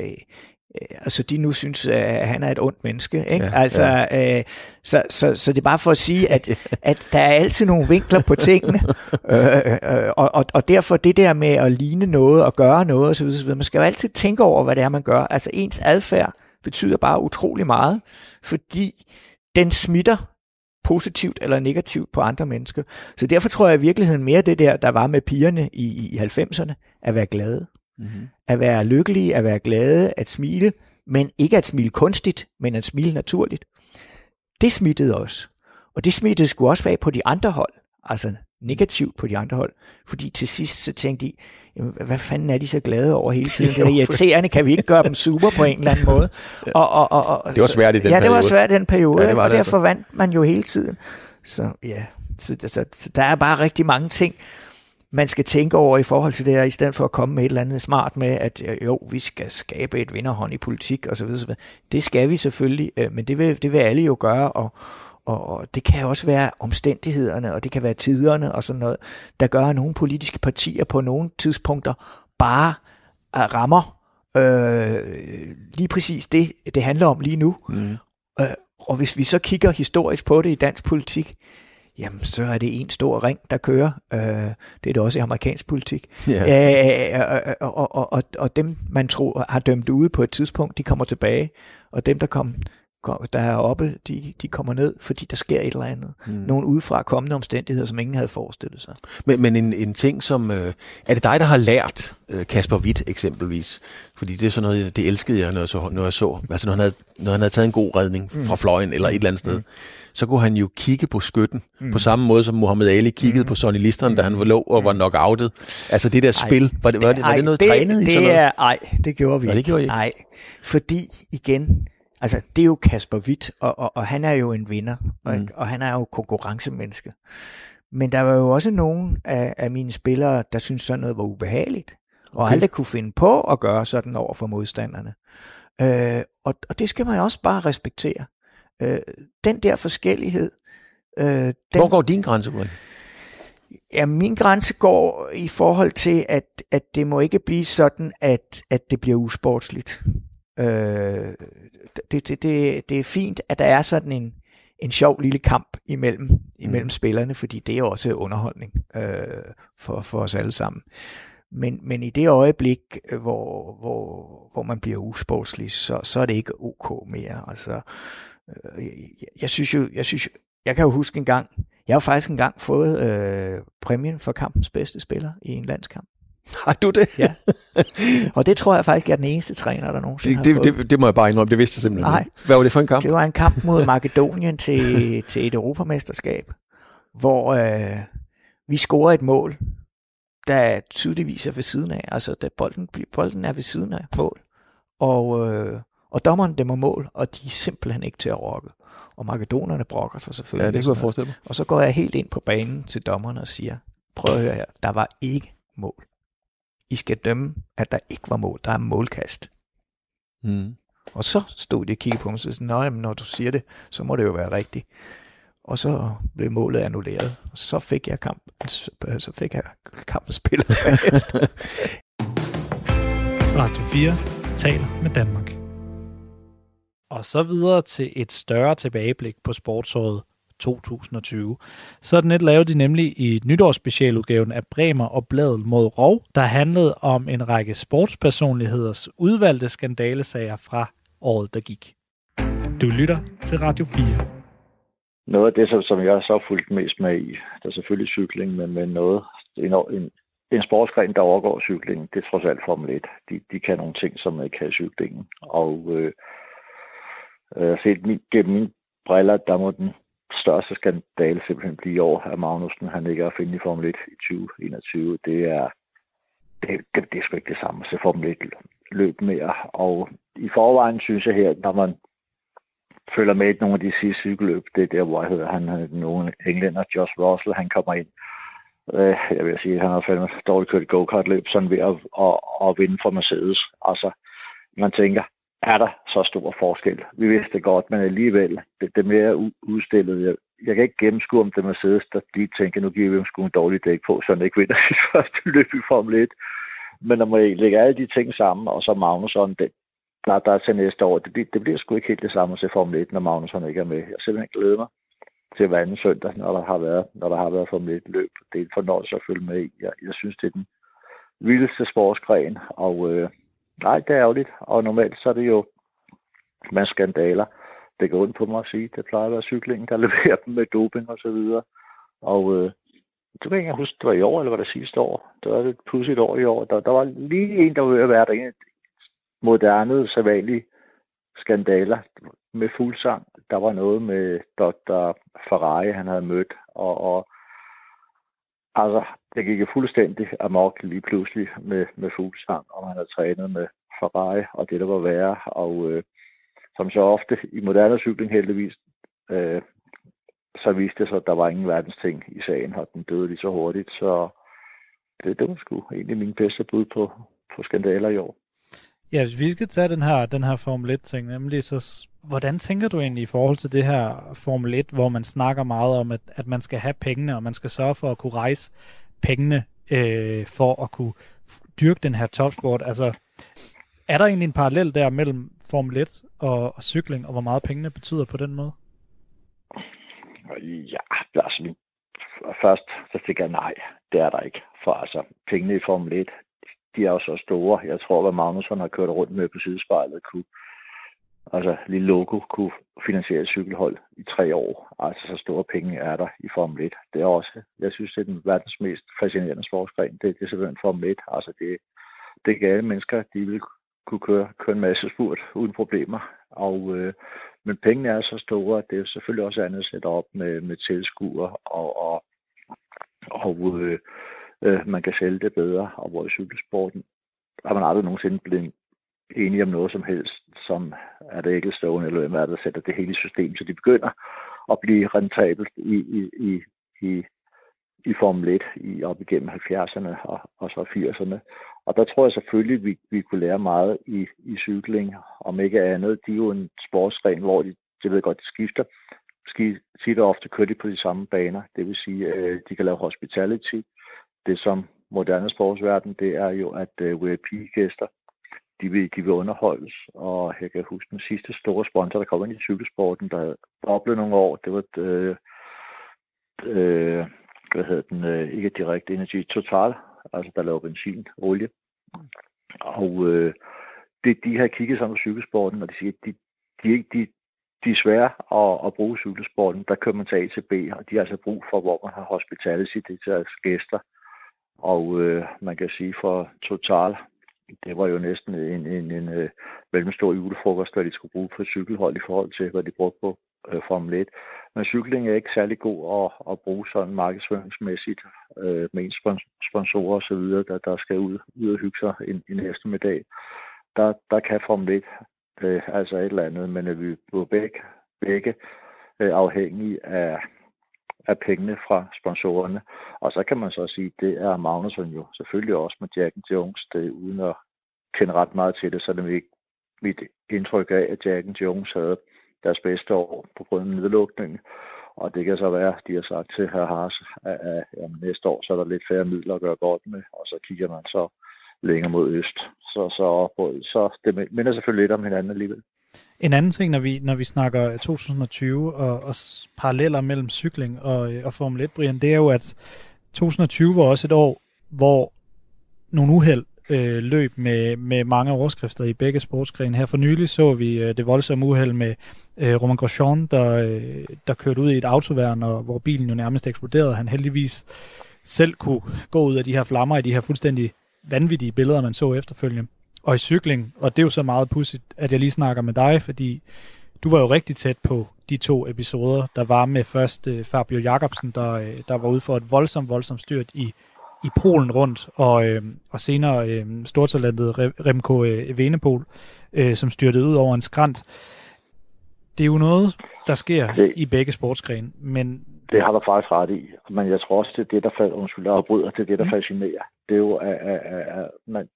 altså de nu synes, at han er et ondt menneske. Ikke? Ja, altså, ja. Øh, så, så, så det er bare for at sige, at, *laughs* at der er altid nogle vinkler på tingene, *laughs* øh, øh, og, og, og derfor det der med at ligne noget og gøre noget osv., osv., man skal jo altid tænke over, hvad det er, man gør. Altså ens adfærd betyder bare utrolig meget, fordi den smitter positivt eller negativt på andre mennesker. Så derfor tror jeg i virkeligheden mere det der, der var med pigerne i, i 90'erne, at være glade. Mm-hmm. At være lykkelige, at være glade, at smile, men ikke at smile kunstigt, men at smile naturligt. Det smittede os. Og det smittede skulle også være på de andre hold. Altså negativt på de andre hold. Fordi til sidst så tænkte de, hvad fanden er de så glade over hele tiden? *laughs* Det er irriterende, kan vi ikke gøre dem super på en eller anden måde? *laughs* Og, og, og, og, det var svært i den ja, periode. Ja, det var svært i den periode, ja, det var og det derfor altså. vandt man jo hele tiden. Så ja, så, så, så der er bare rigtig mange ting, man skal tænke over i forhold til det her, i stedet for at komme med et eller andet smart med, at øh, jo, vi skal skabe et vinderhånd i politik osv. osv. Det skal vi selvfølgelig, øh, men det vil, det vil alle jo gøre, og, og, det kan også være omstændighederne, og det kan være tiderne og sådan noget, der gør, at nogle politiske partier på nogle tidspunkter bare rammer øh, lige præcis det, det handler om lige nu. Mm. Øh, og hvis vi så kigger historisk på det i dansk politik, jamen så er det en stor ring, der kører. Øh, det er det også i amerikansk politik. Yeah. Øh, og, og, og, og dem, man tror har dømt ude på et tidspunkt, de kommer tilbage. Og dem, der kom der er oppe, de, de kommer ned, fordi der sker et eller andet. Mm. Nogle udefra kommende omstændigheder, som ingen havde forestillet sig. Men, men en, en ting som... Øh, er det dig, der har lært øh, Kasper Witt eksempelvis? Fordi det er sådan noget, det elskede jeg, når jeg så. Når, jeg så. Altså når han, havde, når han havde taget en god redning mm. fra fløjen eller et eller andet sted. Mm så kunne han jo kigge på skytten, mm. på samme måde som Muhammad Ali kiggede mm. på Sonny Liston, da han var lå og var nok outet. Altså det der spil, var det, var det, var det noget det, trænet det i sådan noget? Er, ej, det gjorde vi Nå, det gjorde I Nej, fordi igen, altså det er jo Kasper Witt, og, og, og han er jo en vinder, og, mm. og han er jo konkurrencemenneske. Men der var jo også nogen af, af mine spillere, der syntes sådan noget var ubehageligt, og okay. aldrig kunne finde på at gøre sådan over for modstanderne. Øh, og, og det skal man også bare respektere. Øh, den der forskellighed. Øh, den, Hvor går din grænse, Ulrik? Ja, min grænse går i forhold til, at, at det må ikke blive sådan, at, at det bliver usportsligt. Øh, det, det, det, det er fint, at der er sådan en, en sjov lille kamp imellem imellem mm. spillerne, fordi det er også underholdning øh, for, for os alle sammen. Men, men i det øjeblik, øh, hvor, hvor, hvor man bliver usportslig, så, så er det ikke ok mere. Altså, øh, jeg, jeg synes jo, jeg synes, jeg kan jo huske en gang, jeg har faktisk engang fået øh, præmien for kampens bedste spiller i en landskamp. Har du det? Ja. Og det tror jeg faktisk er den eneste træner, der nogensinde det, det, har fået. Det, det må jeg bare indrømme, det vidste jeg simpelthen Nej. Hvad var det for en kamp? Det var en kamp mod Makedonien til, til et europamesterskab, hvor øh, vi scorer et mål, der tydeligvis er ved siden af. Altså, da bolden, bolden er ved siden af mål. Og, øh, og dommeren dæmmer mål, og de er simpelthen ikke til at rokke. Og makedonerne brokker sig selvfølgelig. Ja, det kunne jeg forestille mig. Og så går jeg helt ind på banen til dommeren og siger, prøv at høre her, der var ikke mål. I skal dømme, at der ikke var mål. Der er målkast. Mm. Og så stod de og kiggede på mig og sagde, Nå, jamen, når du siger det, så må det jo være rigtigt. Og så blev målet annulleret. Og så fik jeg kampen, så fik jeg kampen spillet. *laughs* Radio 4 taler med Danmark. Og så videre til et større tilbageblik på sportsåret 2020. Sådan et lavede de nemlig i nytårsspecialudgaven af Bremer og Bladet mod Rov, der handlede om en række sportspersonligheders udvalgte skandalesager fra året, der gik. Du lytter til Radio 4. Noget af det, som jeg så fulgt mest med i, der er selvfølgelig cykling, men med noget, en, en, en sportsgren, der overgår cyklingen, det er trods alt Formel 1. De, de kan nogle ting, som ikke kan cyklingen. Og øh, øh, set min, gennem mine briller, der må den største skandale simpelthen blive i år, at Magnussen han ligger er at finde i Formel 1 i 2021. Det er, det, det, det er sgu ikke det samme at se Formel 1 løb mere. Og i forvejen synes jeg her, når man følger med i nogle af de sidste cykelløb, det er der, hvor jeg hedder, han er nogle englænder, Josh Russell, han kommer ind. Øh, jeg vil sige, at han har fandme dårligt kørt go-kart-løb, sådan ved at, at, at vinde for Mercedes. Altså, man tænker, er der så stor forskel. Vi vidste det godt, men alligevel, det, det mere udstillet. Jeg, jeg kan ikke gennemskue, om det Mercedes, der lige tænker, nu giver vi dem sgu en dårlig dæk på, så han ikke vinder *laughs* sit første løb i Formel 1. Men når man lægger alle de ting sammen, og så Magnusson, det, der, der er til næste år, det, det bliver sgu ikke helt det samme til Formel 1, når Magnusson ikke er med. Jeg simpelthen glæder mig til hver anden søndag, når der har været, når der har været Formel 1 løb. Det er en fornøjelse at følge med i. Jeg, jeg synes, det er den vildeste sportsgren, og øh, nej, det er ærgerligt. Og normalt så er det jo med skandaler. Det går ondt på mig at sige. Det plejer at være cyklingen, der *laughs* leverer dem med doping og så videre. Og øh, det kan jeg huske, det var i år, eller var det sidste år? Det var et pudsigt år i år. Der, der var lige en, der var at være der moderne, sædvanlige skandaler med fuldsang. Der var noget med Dr. Ferrari, han havde mødt, og, og altså, det gik fuldstændig amok lige pludselig med, med fuglsang, og han havde trænet med Ferrari, og det der var værre, og øh, som så ofte i moderne cykling heldigvis, øh, så viste det sig, at der var ingen verdens ting i sagen, og den døde lige så hurtigt. Så det, det var sgu egentlig min bedste bud på, på skandaler i år. Ja, hvis vi skal tage den her, den her Formel 1-ting, nemlig så, hvordan tænker du egentlig i forhold til det her Formel 1, hvor man snakker meget om, at, at man skal have pengene, og man skal sørge for at kunne rejse pengene øh, for at kunne dyrke den her topsport? Altså, er der egentlig en parallel der mellem Formel 1 og, og cykling, og hvor meget pengene betyder på den måde? Ja, altså først så fik jeg nej, det er der ikke. For altså, pengene i Formel 1, de er jo så store. Jeg tror, hvad Magnusson har kørt rundt med på sidespejlet, kunne, altså lille logo, kunne finansiere et cykelhold i tre år. Altså, så store penge er der i Formel 1. Det er også, jeg synes, det er den verdens mest fascinerende sportsgren. Det, det er simpelthen Formel 1. Altså, det, det er gale mennesker, de vil kunne køre, køre en masse spurt uden problemer. Og, øh, men pengene er så store, at det er selvfølgelig også andet at sætte op med, med tilskuer, og, og, og øh, øh, man kan sælge det bedre. Og hvor i cykelsporten har man aldrig nogensinde blevet enige om noget som helst, som er det ikke stående, eller hvem er der sætter det hele i system, så de begynder at blive rentabelt i, i, i, i, i Formel 1 i, op igennem 70'erne og, og så 80'erne. Og der tror jeg selvfølgelig, vi, vi kunne lære meget i, i cykling, om ikke andet. De er jo en sportsgren, hvor de, det ved godt, de skifter. Skidt ofte kører de på de samme baner. Det vil sige, at øh, de kan lave hospitality. Det som moderne sportsverden, det er jo, at øh, VIP-gæster, de vil, de vil underholdes. Og jeg kan huske den sidste store sponsor, der kom ind i cykelsporten, der boblede nogle år. Det var øh, øh, hvad hedder den, øh, ikke direkte energi, total, altså der laver benzin, olie. Og øh, det, de har kigget sammen på cykelsporten, og de siger, at de, de, de, de er svære at, at bruge cykelsporten. Der kører man til A til B, og de har altså brug for, hvor man har hospitality til deres gæster. Og øh, man kan sige for Total, det var jo næsten en, en, en øh, mellemstor julefrokost, hvad de skulle bruge på cykelhold i forhold til, hvad de brugte på øh, Formel 1. Men cykling er ikke særlig god at, at bruge sådan markedsføringsmæssigt øh, med ens sponsorer osv., der, der skal ud, ud og hygge sig en, en eftermiddag. Der, der kan Formel 1 øh, altså et eller andet, men er vi på begge, begge øh, afhængige af, af pengene fra sponsorerne. Og så kan man så sige, det er Magnusson jo selvfølgelig også med Jacken Jones, det uden at kende ret meget til det, så er det ikke mit indtryk af, at Jacken Jones havde deres bedste år på grund af nedlukningen. Og det kan så være, at de har sagt til herr Haas, at, at, at næste år så er der lidt færre midler at gøre godt med, og så kigger man så længere mod øst. Så, så, så det minder selvfølgelig lidt om hinanden alligevel. En anden ting, når vi, når vi snakker 2020 og, og paralleller mellem cykling og, øh, og Formel 1, Brian, det er jo, at 2020 var også et år, hvor nogle uheld øh, løb med, med mange overskrifter i begge sportsgrene. Her for nylig så vi øh, det voldsomme uheld med øh, Roman Grosjean, der, øh, der kørte ud i et autoværn, og hvor bilen jo nærmest eksploderede. Han heldigvis selv kunne gå ud af de her flammer i de her fuldstændig vanvittige billeder, man så efterfølgende. Og i cykling, og det er jo så meget pudsigt, at jeg lige snakker med dig, fordi du var jo rigtig tæt på de to episoder, der var med først uh, Fabio Jacobsen, der, uh, der var ude for et voldsomt, voldsomt styrt i, i Polen rundt, og, uh, og senere uh, stortalentet Remco uh, Evenepoel, uh, som styrtede ud over en skrant. Det er jo noget, der sker det, i begge sportsgrene, men... Det har du faktisk ret i, men jeg tror også, det er det, der undskyld, jeg bryder, det er det, der mm. fascinerer. Det er jo, at, at, at, at man,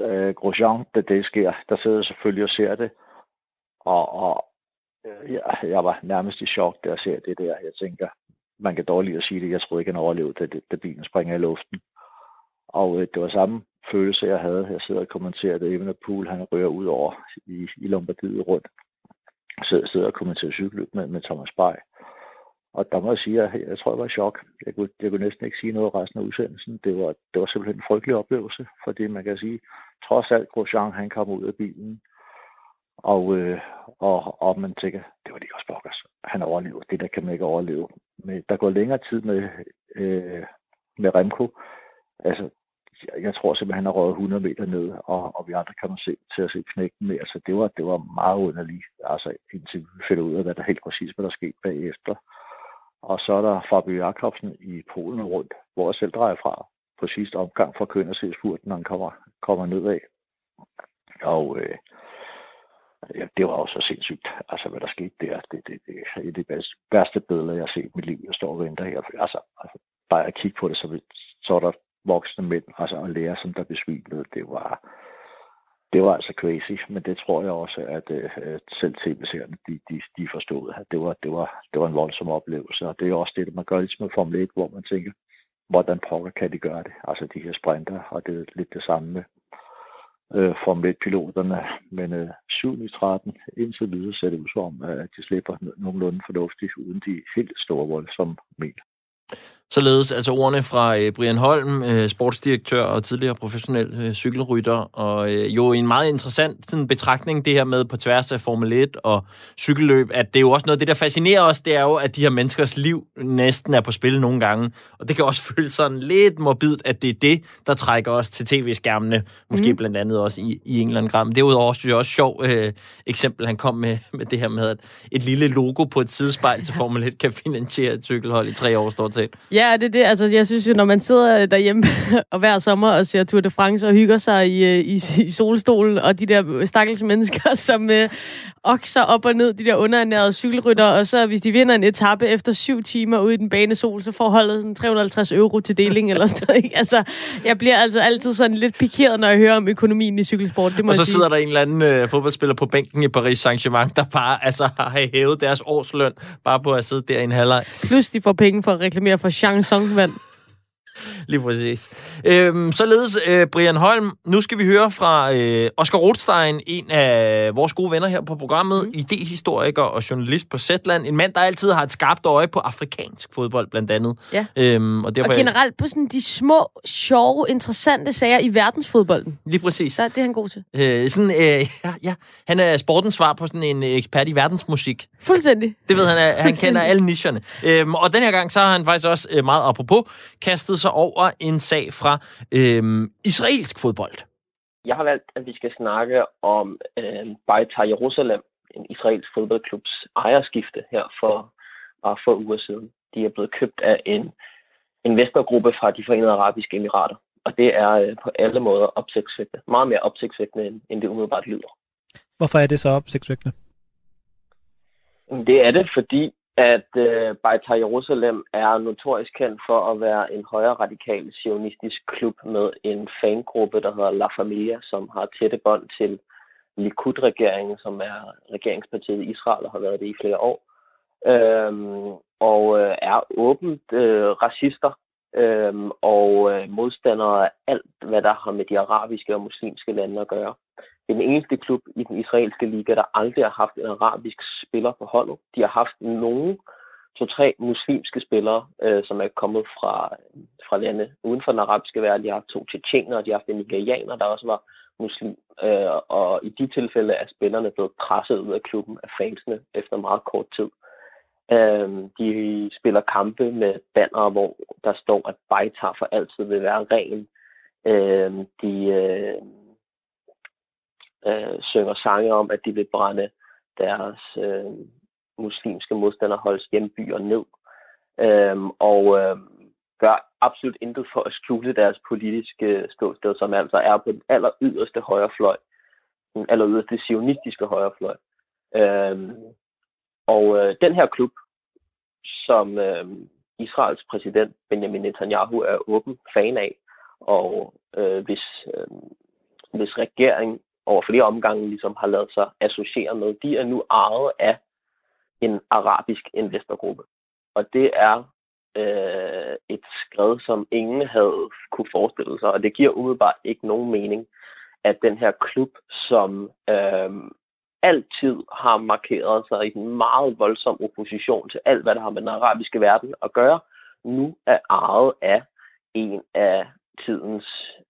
øh, Grosjean, da det sker, der sidder selvfølgelig og ser det. Og, og øh, ja, jeg, jeg var nærmest i chok, da jeg ser det der. Jeg tænker, man kan dårligt at sige det. Jeg troede ikke, han overlevede, da, da bilen springer i luften. Og øh, det var samme følelse, jeg havde. Jeg sidder og kommenterer det. Even Pool, han rører ud over i, i Lombardiet rundt. Jeg sidder, sidder og kommenterer cykelløb med, med Thomas Bay. Og der må jeg sige, at jeg, tror, jeg var i chok. Jeg kunne, jeg kunne næsten ikke sige noget resten af udsendelsen. Det var, det var simpelthen en frygtelig oplevelse, fordi man kan sige, trods alt Grosjean, han kom ud af bilen, og, øh, og, og man tænker, det var lige også Bokkers. Han overlever. Det der kan man ikke overleve. Men der går længere tid med, øh, med Remco. Altså, jeg, jeg tror simpelthen, han har røget 100 meter ned, og, og vi andre kan man se til at se knækken med. Altså, det var, det var meget underligt, altså, indtil vi finder ud af, hvad der helt præcis hvad der skete bagefter. Og så er der Fabio Jakobsen i Polen rundt, hvor jeg selv drejer fra på sidste omgang for Køn og når han kommer, kommer nedad. Og øh, ja, det var også så sindssygt, altså hvad der skete der. Det, det, det er det bedste, værste billede, jeg har set i mit liv. Jeg står og venter her. Altså, altså bare at kigge på det, så, så er der voksne mænd, altså og lære, som der besvimede. Det var, det var altså crazy, men det tror jeg også, at øh, selv tv-serierne, de, de, de forstod, at det var, det, var, det var en voldsom oplevelse, og det er også det, man gør ligesom med Formel 1, hvor man tænker, hvordan pokker kan de gøre det? Altså de her sprinter, og det er lidt det samme med øh, Formel 1-piloterne, men øh, 7 i 13 indtil videre ser det ud som, at de slipper nogenlunde fornuftigt, uden de helt store voldsomme mil. Således altså ordene fra øh, Brian Holm, øh, sportsdirektør og tidligere professionel øh, cykelrytter, og øh, jo en meget interessant sådan, betragtning det her med på tværs af Formel 1 og cykelløb, at det er jo også noget, det der fascinerer os, det er jo, at de her menneskers liv næsten er på spil nogle gange, og det kan også *laughs* føles sådan lidt morbidt, at det er det, der trækker os til tv-skærmene, måske mm. blandt andet også i, i en eller anden grad. Men derudover synes jeg også sjov øh, eksempel, han kom med, *laughs* med det her med, at et lille logo på et sidespejl til *laughs* Formel 1 kan finansiere et cykelhold i tre år stort set. Ja, det er det. Altså, jeg synes jo, når man sidder derhjemme *laughs* og hver sommer og ser Tour de France og hygger sig i, øh, i, i solstolen, og de der stakkels mennesker, *laughs* som øh, okser op og ned, de der underernærede cykelrytter, og så hvis de vinder en etape efter syv timer ude i den bane sol, så får holdet sådan 350 euro til deling eller sådan noget. Ikke? *laughs* Altså, jeg bliver altså altid sådan lidt pikeret, når jeg hører om økonomien i cykelsport. Det må og så sige. sidder der en eller anden øh, fodboldspiller på bænken i Paris Saint-Germain, der bare altså, har hævet deres årsløn bare på at sidde der i en halvleg. Plus de får penge for at reklamere for Chang Song vand. *laughs* Lige præcis. Øhm, således, øh, Brian Holm, nu skal vi høre fra øh, Oscar Rothstein, en af vores gode venner her på programmet, mm. idehistoriker og journalist på Zetland. En mand, der altid har et skarpt øje på afrikansk fodbold, blandt andet. Ja. Øhm, og, derfor, Og generelt på sådan de små, sjove, interessante sager i verdensfodbolden. Lige præcis. Så det er han god til. Øh, sådan, øh, ja, ja, han er sportens svar på sådan en ekspert i verdensmusik. Fuldstændig. Det ved han, han kender alle nicherne. Øhm, og den her gang, så har han faktisk også øh, meget apropos kastet sig over en sag fra øhm, israelsk fodbold. Jeg har valgt, at vi skal snakke om øh, Beitar Jerusalem, en israelsk fodboldklubs ejerskifte her for bare få uger siden. De er blevet købt af en investorgruppe fra de forenede arabiske emirater. Og det er øh, på alle måder opsigtsvækkende. Meget mere opsigtsvækkende, end, end det umiddelbart lyder. Hvorfor er det så opsigtsvækkende? Det er det, fordi at øh, Beitar Jerusalem er notorisk kendt for at være en højre radikal sionistisk klub med en fangruppe, der hedder La Familia, som har tætte bånd til Likud-regeringen, som er regeringspartiet i Israel og har været det i flere år. Øhm, og øh, er åbent øh, racister øhm, og øh, modstandere af alt, hvad der har med de arabiske og muslimske lande at gøre. Det er den eneste klub i den israelske liga, der aldrig har haft en arabisk spiller på holdet. De har haft nogle to-tre muslimske spillere, øh, som er kommet fra, fra lande uden for den arabiske verden. De har haft to tjetjener, og de har haft en nigerianer, der også var muslim. Øh, og i de tilfælde er spillerne blevet presset ud af klubben af fansene efter meget kort tid. Øh, de spiller kampe med banner, hvor der står, at Beitar for altid vil være ren. Øh, de... Øh, øh, synger sange om, at de vil brænde deres øh, muslimske modstanderholds hjembyer ned. Øh, og øh, gør absolut intet for at skjule deres politiske ståsted, som altså er på den aller yderste højrefløj. Den aller yderste sionistiske højrefløj. Øh, og øh, den her klub, som øh, Israels præsident Benjamin Netanyahu er åben fan af, og øh, hvis, øh, hvis regering over flere omgange ligesom har lavet sig associere med, de er nu ejet af en arabisk investorgruppe. Og det er øh, et skred, som ingen havde kunne forestille sig, og det giver umiddelbart ikke nogen mening, at den her klub, som øh, altid har markeret sig i en meget voldsom opposition til alt, hvad der har med den arabiske verden at gøre, nu er ejet af en af tidens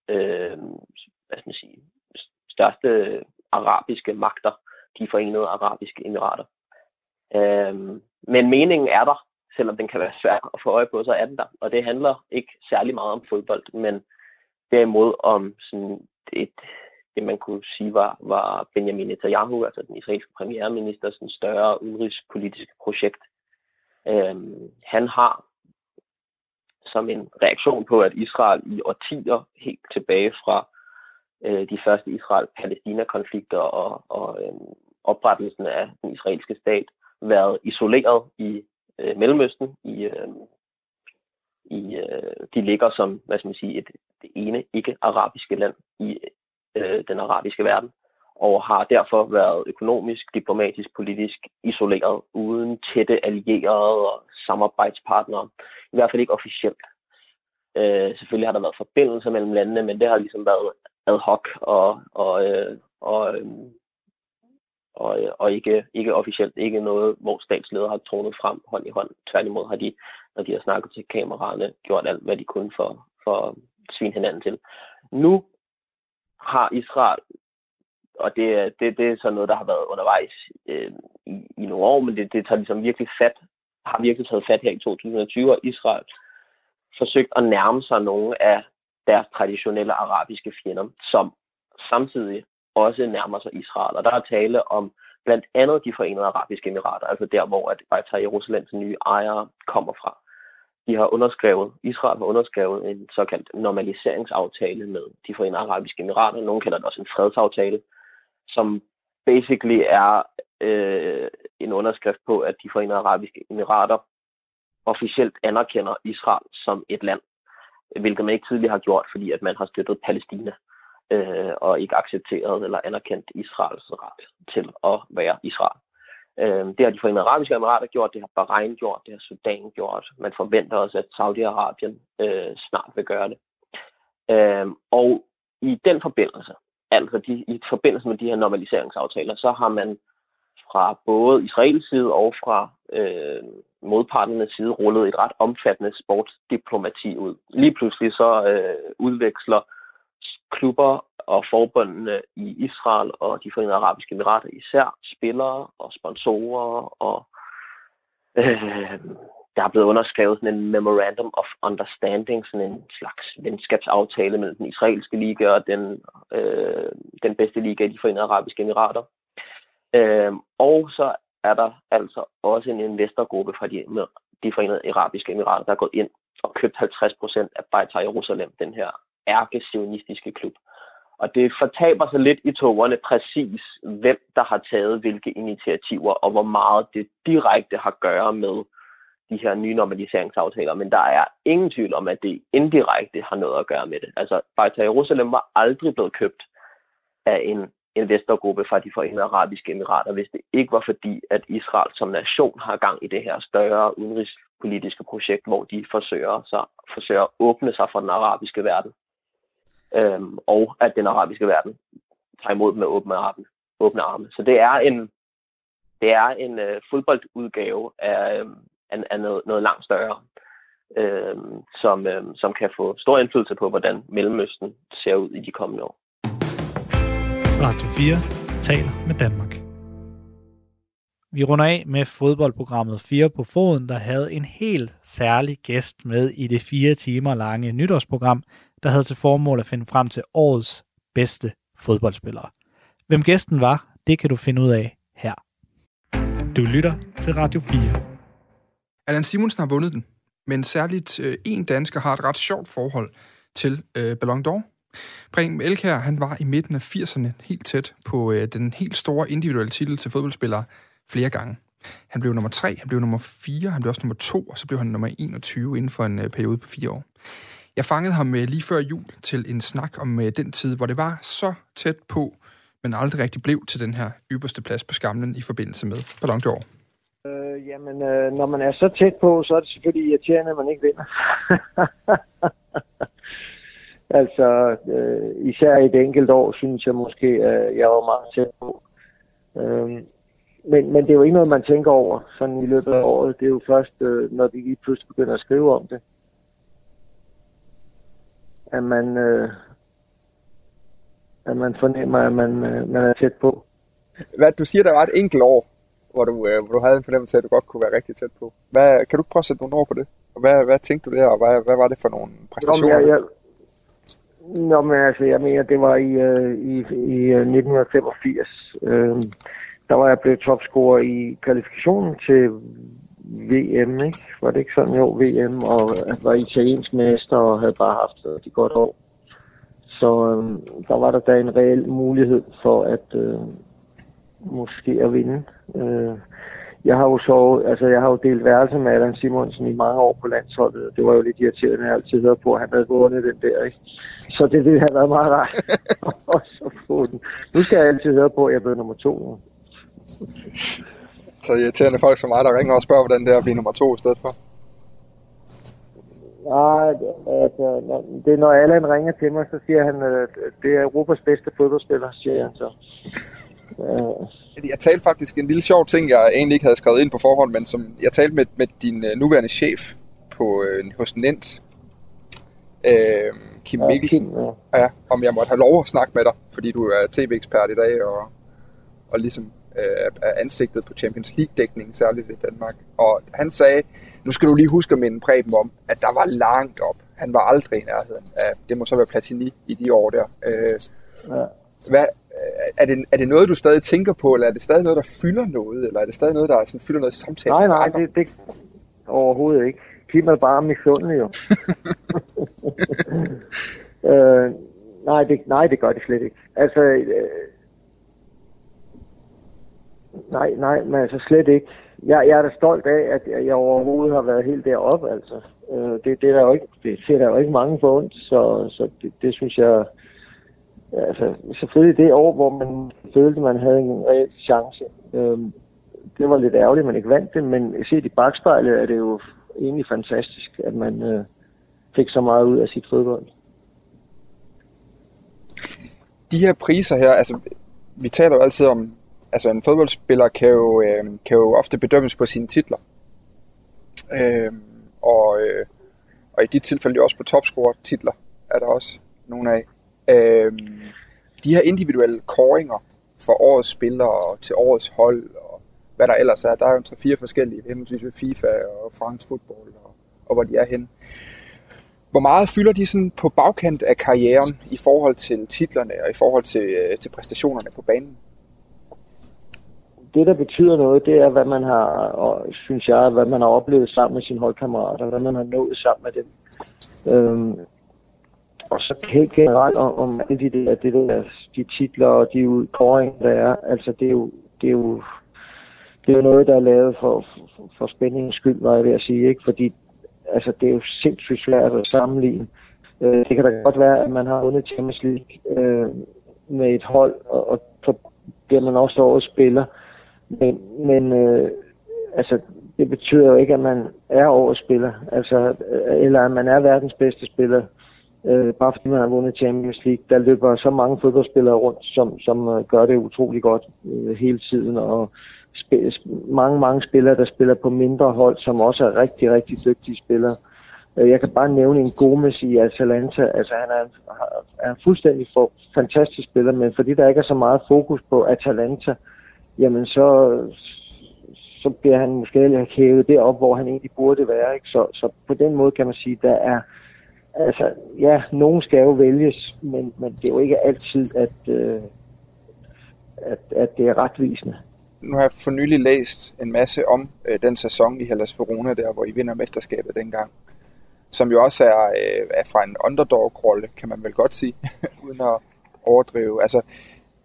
øh, hvad skal man sige, største arabiske magter, de forenede arabiske emirater. Øhm, men meningen er der, selvom den kan være svær at få øje på, så er den der. Og det handler ikke særlig meget om fodbold, men derimod om sådan et, det man kunne sige var, var Benjamin Netanyahu, altså den israelske premierminister, sådan større udenrigspolitiske projekt. Øhm, han har som en reaktion på, at Israel i årtier helt tilbage fra øh, de første Israel-Palæstina-konflikter og, og øh, oprettelsen af den israelske stat været isoleret i øh, Mellemøsten. I, øh, i, øh, de ligger som hvad skal man sige, et, det ene ikke-arabiske land i øh, den arabiske verden, og har derfor været økonomisk, diplomatisk, politisk isoleret, uden tætte allierede og samarbejdspartnere. I hvert fald ikke officielt. Øh, selvfølgelig har der været forbindelser mellem landene, men det har ligesom været ad hoc og, og, øh, og, øh, og, øh, og ikke, ikke officielt ikke noget, hvor statsledere har tronet frem hånd i hånd. Tværtimod har de, når de har snakket til kameraerne, gjort alt, hvad de kunne for, for at svine hinanden til. Nu har Israel, og det, det, det er så noget, der har været undervejs øh, i, i nogle år, men det, det tager ligesom virkelig fat, har virkelig taget fat her i 2020, og Israel forsøgt at nærme sig nogle af deres traditionelle arabiske fjender, som samtidig også nærmer sig Israel. Og der er tale om blandt andet de forenede arabiske emirater, altså der, hvor at Beitar Jerusalems nye ejere kommer fra. De har underskrevet, Israel har underskrevet en såkaldt normaliseringsaftale med de forenede arabiske emirater. Nogle kalder det også en fredsaftale, som basically er øh, en underskrift på, at de forenede arabiske emirater officielt anerkender Israel som et land, hvilket man ikke tidligere har gjort, fordi at man har støttet Palæstina øh, og ikke accepteret eller anerkendt Israels ret til at være Israel. Øh, det har de forenede arabiske emirater gjort, det har Bahrain gjort, det har Sudan gjort. Man forventer også, at Saudi-Arabien øh, snart vil gøre det. Øh, og i den forbindelse, altså de, i forbindelse med de her normaliseringsaftaler, så har man fra både Israels side og fra øh, modparternes side rullet et ret omfattende sportsdiplomati ud. Lige pludselig så øh, udveksler klubber og forbundene i Israel og de forenede arabiske emirater især spillere og sponsorer og øh, der er blevet underskrevet sådan en Memorandum of Understanding, sådan en slags venskabsaftale mellem den israelske liga og den, øh, den bedste liga i de forenede arabiske emirater. Øh, og så er der altså også en investorgruppe fra de, de forenede arabiske emirater, der er gået ind og købt 50 procent af Beitar Jerusalem, den her ærke klub. Og det fortaber sig lidt i togerne præcis, hvem der har taget hvilke initiativer, og hvor meget det direkte har at gøre med de her nye normaliseringsaftaler. Men der er ingen tvivl om, at det indirekte har noget at gøre med det. Altså, Beitar Jerusalem var aldrig blevet købt af en investorgruppe fra de forenede arabiske emirater, hvis det ikke var fordi, at Israel som nation har gang i det her større udenrigspolitiske projekt, hvor de forsøger, så, forsøger at åbne sig for den arabiske verden øhm, og at den arabiske verden tager imod med åbne arme. Åbne arme. Så det er en, det er en øh, fodboldudgave af, øh, af, af noget, noget langt større, øh, som, øh, som kan få stor indflydelse på, hvordan Mellemøsten ser ud i de kommende år. Radio 4 taler med Danmark. Vi runder af med fodboldprogrammet 4 på foden, der havde en helt særlig gæst med i det fire timer lange nytårsprogram, der havde til formål at finde frem til årets bedste fodboldspillere. Hvem gæsten var, det kan du finde ud af her. Du lytter til Radio 4. Allan Simonsen har vundet den, men særligt øh, en dansker har et ret sjovt forhold til øh, Ballon d'Or. Preben Elkær, han var i midten af 80'erne helt tæt på øh, den helt store individuelle titel til fodboldspillere flere gange. Han blev nummer 3, han blev nummer 4, han blev også nummer 2, og så blev han nummer 21 inden for en øh, periode på fire år. Jeg fangede ham øh, lige før jul til en snak om øh, den tid, hvor det var så tæt på, men aldrig rigtig blev til den her ypperste plads på skamlen i forbindelse med Ballon d'Or. Øh, jamen, øh, når man er så tæt på, så er det selvfølgelig irriterende, at man ikke vinder. *laughs* altså, øh, især i et enkelt år, synes jeg måske, at jeg var meget tæt på. Øh, men, men det er jo ikke noget, man tænker over sådan i løbet af året. Det er jo først, øh, når de lige pludselig begynder at skrive om det at man, øh, at man fornemmer, at man, øh, man er tæt på. Hvad, du siger, der var et enkelt år, hvor du, øh, hvor du havde en fornemmelse af, at du godt kunne være rigtig tæt på. Hvad, kan du prøve at sætte nogle ord på det? Og hvad, hvad tænkte du der, og hvad, hvad var det for nogle præstationer? Nå, men jeg, jeg, Nå, men altså, jeg mener, det var i, øh, i, i 1985. Øh, øhm, der var jeg blevet topscorer i kvalifikationen til VM, ikke? Var det ikke sådan? Jo, VM, og jeg var italiensk mester og havde bare haft det godt år. Så øh, der var der da en reel mulighed for at øh, måske at vinde. Øh, jeg har jo så, altså jeg har jo delt værelse med Adam Simonsen i mange år på landsholdet. Det var jo lidt irriterende, at jeg altid hørte på, at han havde vundet den der, ikke? Så det ville have været meget rart *laughs* at så få den. Nu skal jeg altid høre på, at jeg blev nummer to. Så irriterende folk som mig, der ringer og spørger, hvordan det er at blive nummer to i stedet for. Nej, altså, det er når Allan ringer til mig, så siger han, at det er Europas bedste fodboldspiller, siger han så. Jeg talte faktisk en lille sjov ting, jeg egentlig ikke havde skrevet ind på forhånd, men som jeg talte med, med din øh, nuværende chef på, øh, hos Nent, øh, Kim ja, Mikkelsen, Kim, ja. Ja, om jeg måtte have lov at snakke med dig, fordi du er tv-ekspert i dag, og, og ligesom øh, af ansigtet på Champions League-dækningen, særligt i Danmark. Og han sagde, nu skal du lige huske at minde Preben om, at der var langt op. Han var aldrig i nærheden af, det må så være Platini i de år der. Øh, ja. hvad, er, det, er det noget, du stadig tænker på, eller er det stadig noget, der fylder noget, eller er det stadig noget, der sådan, fylder noget samtale? Nej, nej, det, det overhovedet ikke. Giv mig bare misundelig, jo. *laughs* *laughs* øh, nej, det, nej, det gør det slet ikke. Altså, øh, Nej, nej, men altså slet ikke. Jeg, jeg er da stolt af, at jeg overhovedet har været helt deroppe, altså. Øh, det, det, er der jo ikke, det ser der jo ikke mange for ondt, så, så det, det synes jeg... Altså, selvfølgelig det år, hvor man følte, man havde en reel chance. Øh, det var lidt ærgerligt, at man ikke vandt det, men set i bagspejlet er det jo egentlig fantastisk, at man øh, fik så meget ud af sit fodbold. De her priser her, altså vi taler jo altid om, altså en fodboldspiller kan jo, øh, kan jo ofte bedømmes på sine titler. Øh, og, øh, og i dit tilfælde jo også på topscore-titler er der også nogle af. Øh, de her individuelle koringer for årets spillere til årets hold og hvad der ellers er, der er jo tre fire forskellige, henholdsvis ved FIFA og France Football og, og hvor de er henne. Hvor meget fylder de sådan på bagkant af karrieren i forhold til titlerne og i forhold til, øh, til præstationerne på banen? Det, der betyder noget, det er, hvad man har, og synes jeg, hvad man har oplevet sammen med sine holdkammerater, hvad man har nået sammen med dem. Øhm, og så helt generelt om, om alle de, der, det der, de titler og de udkåringer, der er, altså det er jo, det er jo, det er jo noget, der er lavet for, for, for spændingens skyld, var jeg ved at sige, ikke? Fordi altså, det er jo sindssygt svært at sammenligne. Øh, det kan da godt være, at man har vundet Champions League øh, med et hold, og, og så bliver man også årets spiller. Men, men øh, altså, det betyder jo ikke, at man er årets spiller, altså, øh, eller at man er verdens bedste spiller, øh, bare fordi man har vundet Champions League. Der løber så mange fodboldspillere rundt, som, som øh, gør det utrolig godt øh, hele tiden, og mange, mange spillere, der spiller på mindre hold, som også er rigtig, rigtig dygtige spillere. Øh, jeg kan bare nævne en Gomes i Atalanta. Altså, han er, er en fuldstændig for, fantastisk spiller, men fordi der ikke er så meget fokus på Atalanta, jamen så, så bliver han måske hævet derop, hvor han egentlig burde være. Ikke? Så, så på den måde kan man sige, der er, altså, ja, nogen skal jo vælges, men, men det er jo ikke altid, at, øh, at, at det er retvisende nu har jeg for nylig læst en masse om øh, den sæson i Hellas Verona der, hvor I vinder mesterskabet dengang. Som jo også er, øh, er fra en underdog-rolle, kan man vel godt sige, *laughs* uden at overdrive. Altså,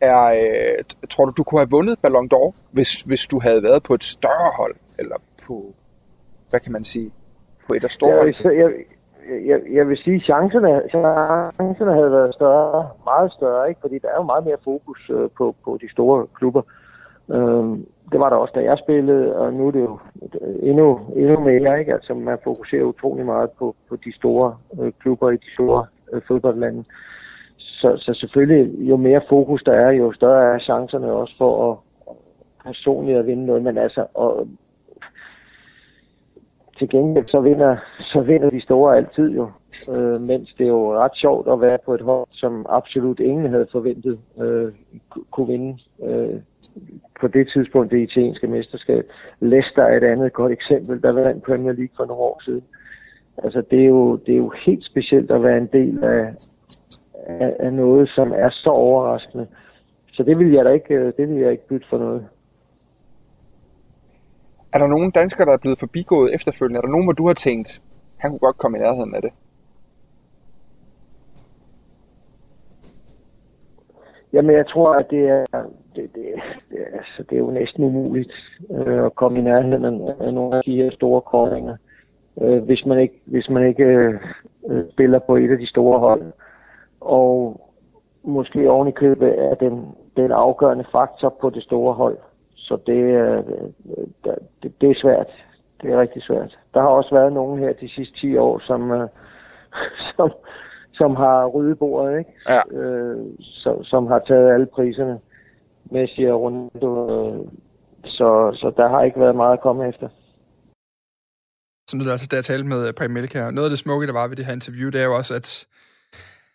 er, øh, tror du, du kunne have vundet Ballon d'Or, hvis, hvis du havde været på et større hold, eller på, hvad kan man sige, på et af store jeg, jeg, jeg, jeg vil sige, at chancerne, chancerne havde været større, meget større, ikke? fordi der er jo meget mere fokus øh, på, på de store klubber. Øh, Øhm, det var der også, da jeg spillede, og nu er det jo øh, endnu, endnu mere, ikke? Altså, man fokuserer utrolig meget på, på de store øh, klubber i de store øh, fodboldlande. Så, så selvfølgelig, jo mere fokus der er, jo større er chancerne også for at personligt at vinde noget. Men altså, og, til gengæld så vinder, så vinder de store altid jo. Øh, mens det er jo ret sjovt at være på et hold, som absolut ingen havde forventet øh, kunne vinde øh, på det tidspunkt det italienske mesterskab. Leicester er et andet godt eksempel, der vandt Premier League for nogle år siden. Altså det er jo, det er jo helt specielt at være en del af, af, af noget, som er så overraskende. Så det vil jeg da ikke, øh, det vil jeg ikke bytte for noget. Er der nogen danskere, der er blevet forbigået efterfølgende? Er der nogen, hvor du har tænkt, han kunne godt komme i nærheden af det? Jamen, jeg tror, at det er, det, det, det, altså, det er jo næsten umuligt øh, at komme i nærheden af, af nogle af de her store kåringer, øh, hvis man ikke, hvis man ikke øh, øh, spiller på et af de store hold. Og måske oven i købet er den, den afgørende faktor på det store hold. Så det, øh, det, det er svært. Det er rigtig svært. Der har også været nogen her de sidste 10 år, som, øh, *laughs* som, som har ryddet bordet, ikke? Ja. Øh, som, som har taget alle priserne. Messi og Ronaldo. Øh, så, så der har ikke været meget at komme efter. Som det altså, da jeg talte med Preben Melka, noget af det smukke, der var ved det her interview, det er jo også, at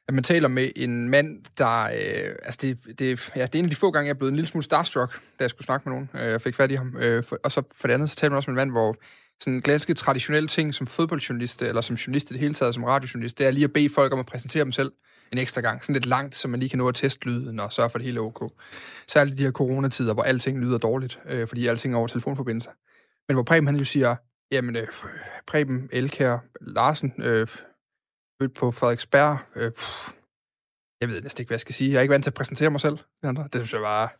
at man taler med en mand, der... Øh, altså, det, det, ja, det er en af de få gange, jeg er blevet en lille smule starstruck, da jeg skulle snakke med nogen. Øh, jeg fik fat i ham. Øh, for, og så for det andet, så taler man også med en mand, hvor sådan ganske traditionelle ting som fodboldjournalist, eller som journalist i det hele taget, som radiojournalist, det er lige at bede folk om at præsentere dem selv en ekstra gang. Sådan lidt langt, så man lige kan nå at teste lyden og sørge for, at det hele er ok. Særligt de her coronatider, hvor alting lyder dårligt, øh, fordi alting er over telefonforbindelser. Men hvor Preben han jo siger, jamen øh, Preben Elkær Larsen, øh, på Frederiksberg, øh, pff, jeg ved næsten ikke, hvad jeg skal sige. Jeg er ikke vant til at præsentere mig selv. Det synes jeg var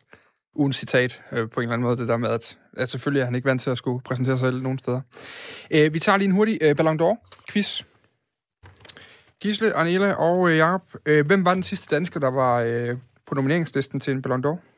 ugen citat øh, på en eller anden måde, det der med, at, at selvfølgelig er han ikke vant til at skulle præsentere sig selv nogen steder. Øh, vi tager lige en hurtig øh, Ballon d'Or-quiz. Gisle, Arnela og øh, Jacob, øh, hvem var den sidste dansker, der var øh, på nomineringslisten til en Ballon d'Or?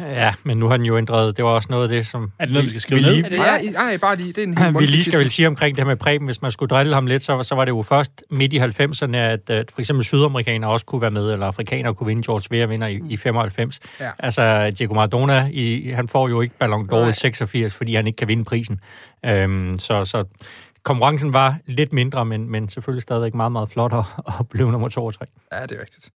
Ja, men nu har den jo ændret. Det var også noget af det, som... Er det noget, vi skal skrive ned? Lige, Nej, nej, bare lige. Det er en helt *clears throat* vi lige skal vel sige omkring det her med Preben, hvis man skulle drille ham lidt, så, så var det jo først midt i 90'erne, at, at for eksempel sydamerikanere også kunne være med, eller afrikanere kunne vinde. George Weah vinder i, i 95. Ja. Altså, Diego Maradona, i, han får jo ikke Ballon d'Or i 86, fordi han ikke kan vinde prisen. Øhm, så, så konkurrencen var lidt mindre, men, men selvfølgelig stadigvæk meget, meget flot at, at blive nummer to og tre. Ja, det er rigtigt.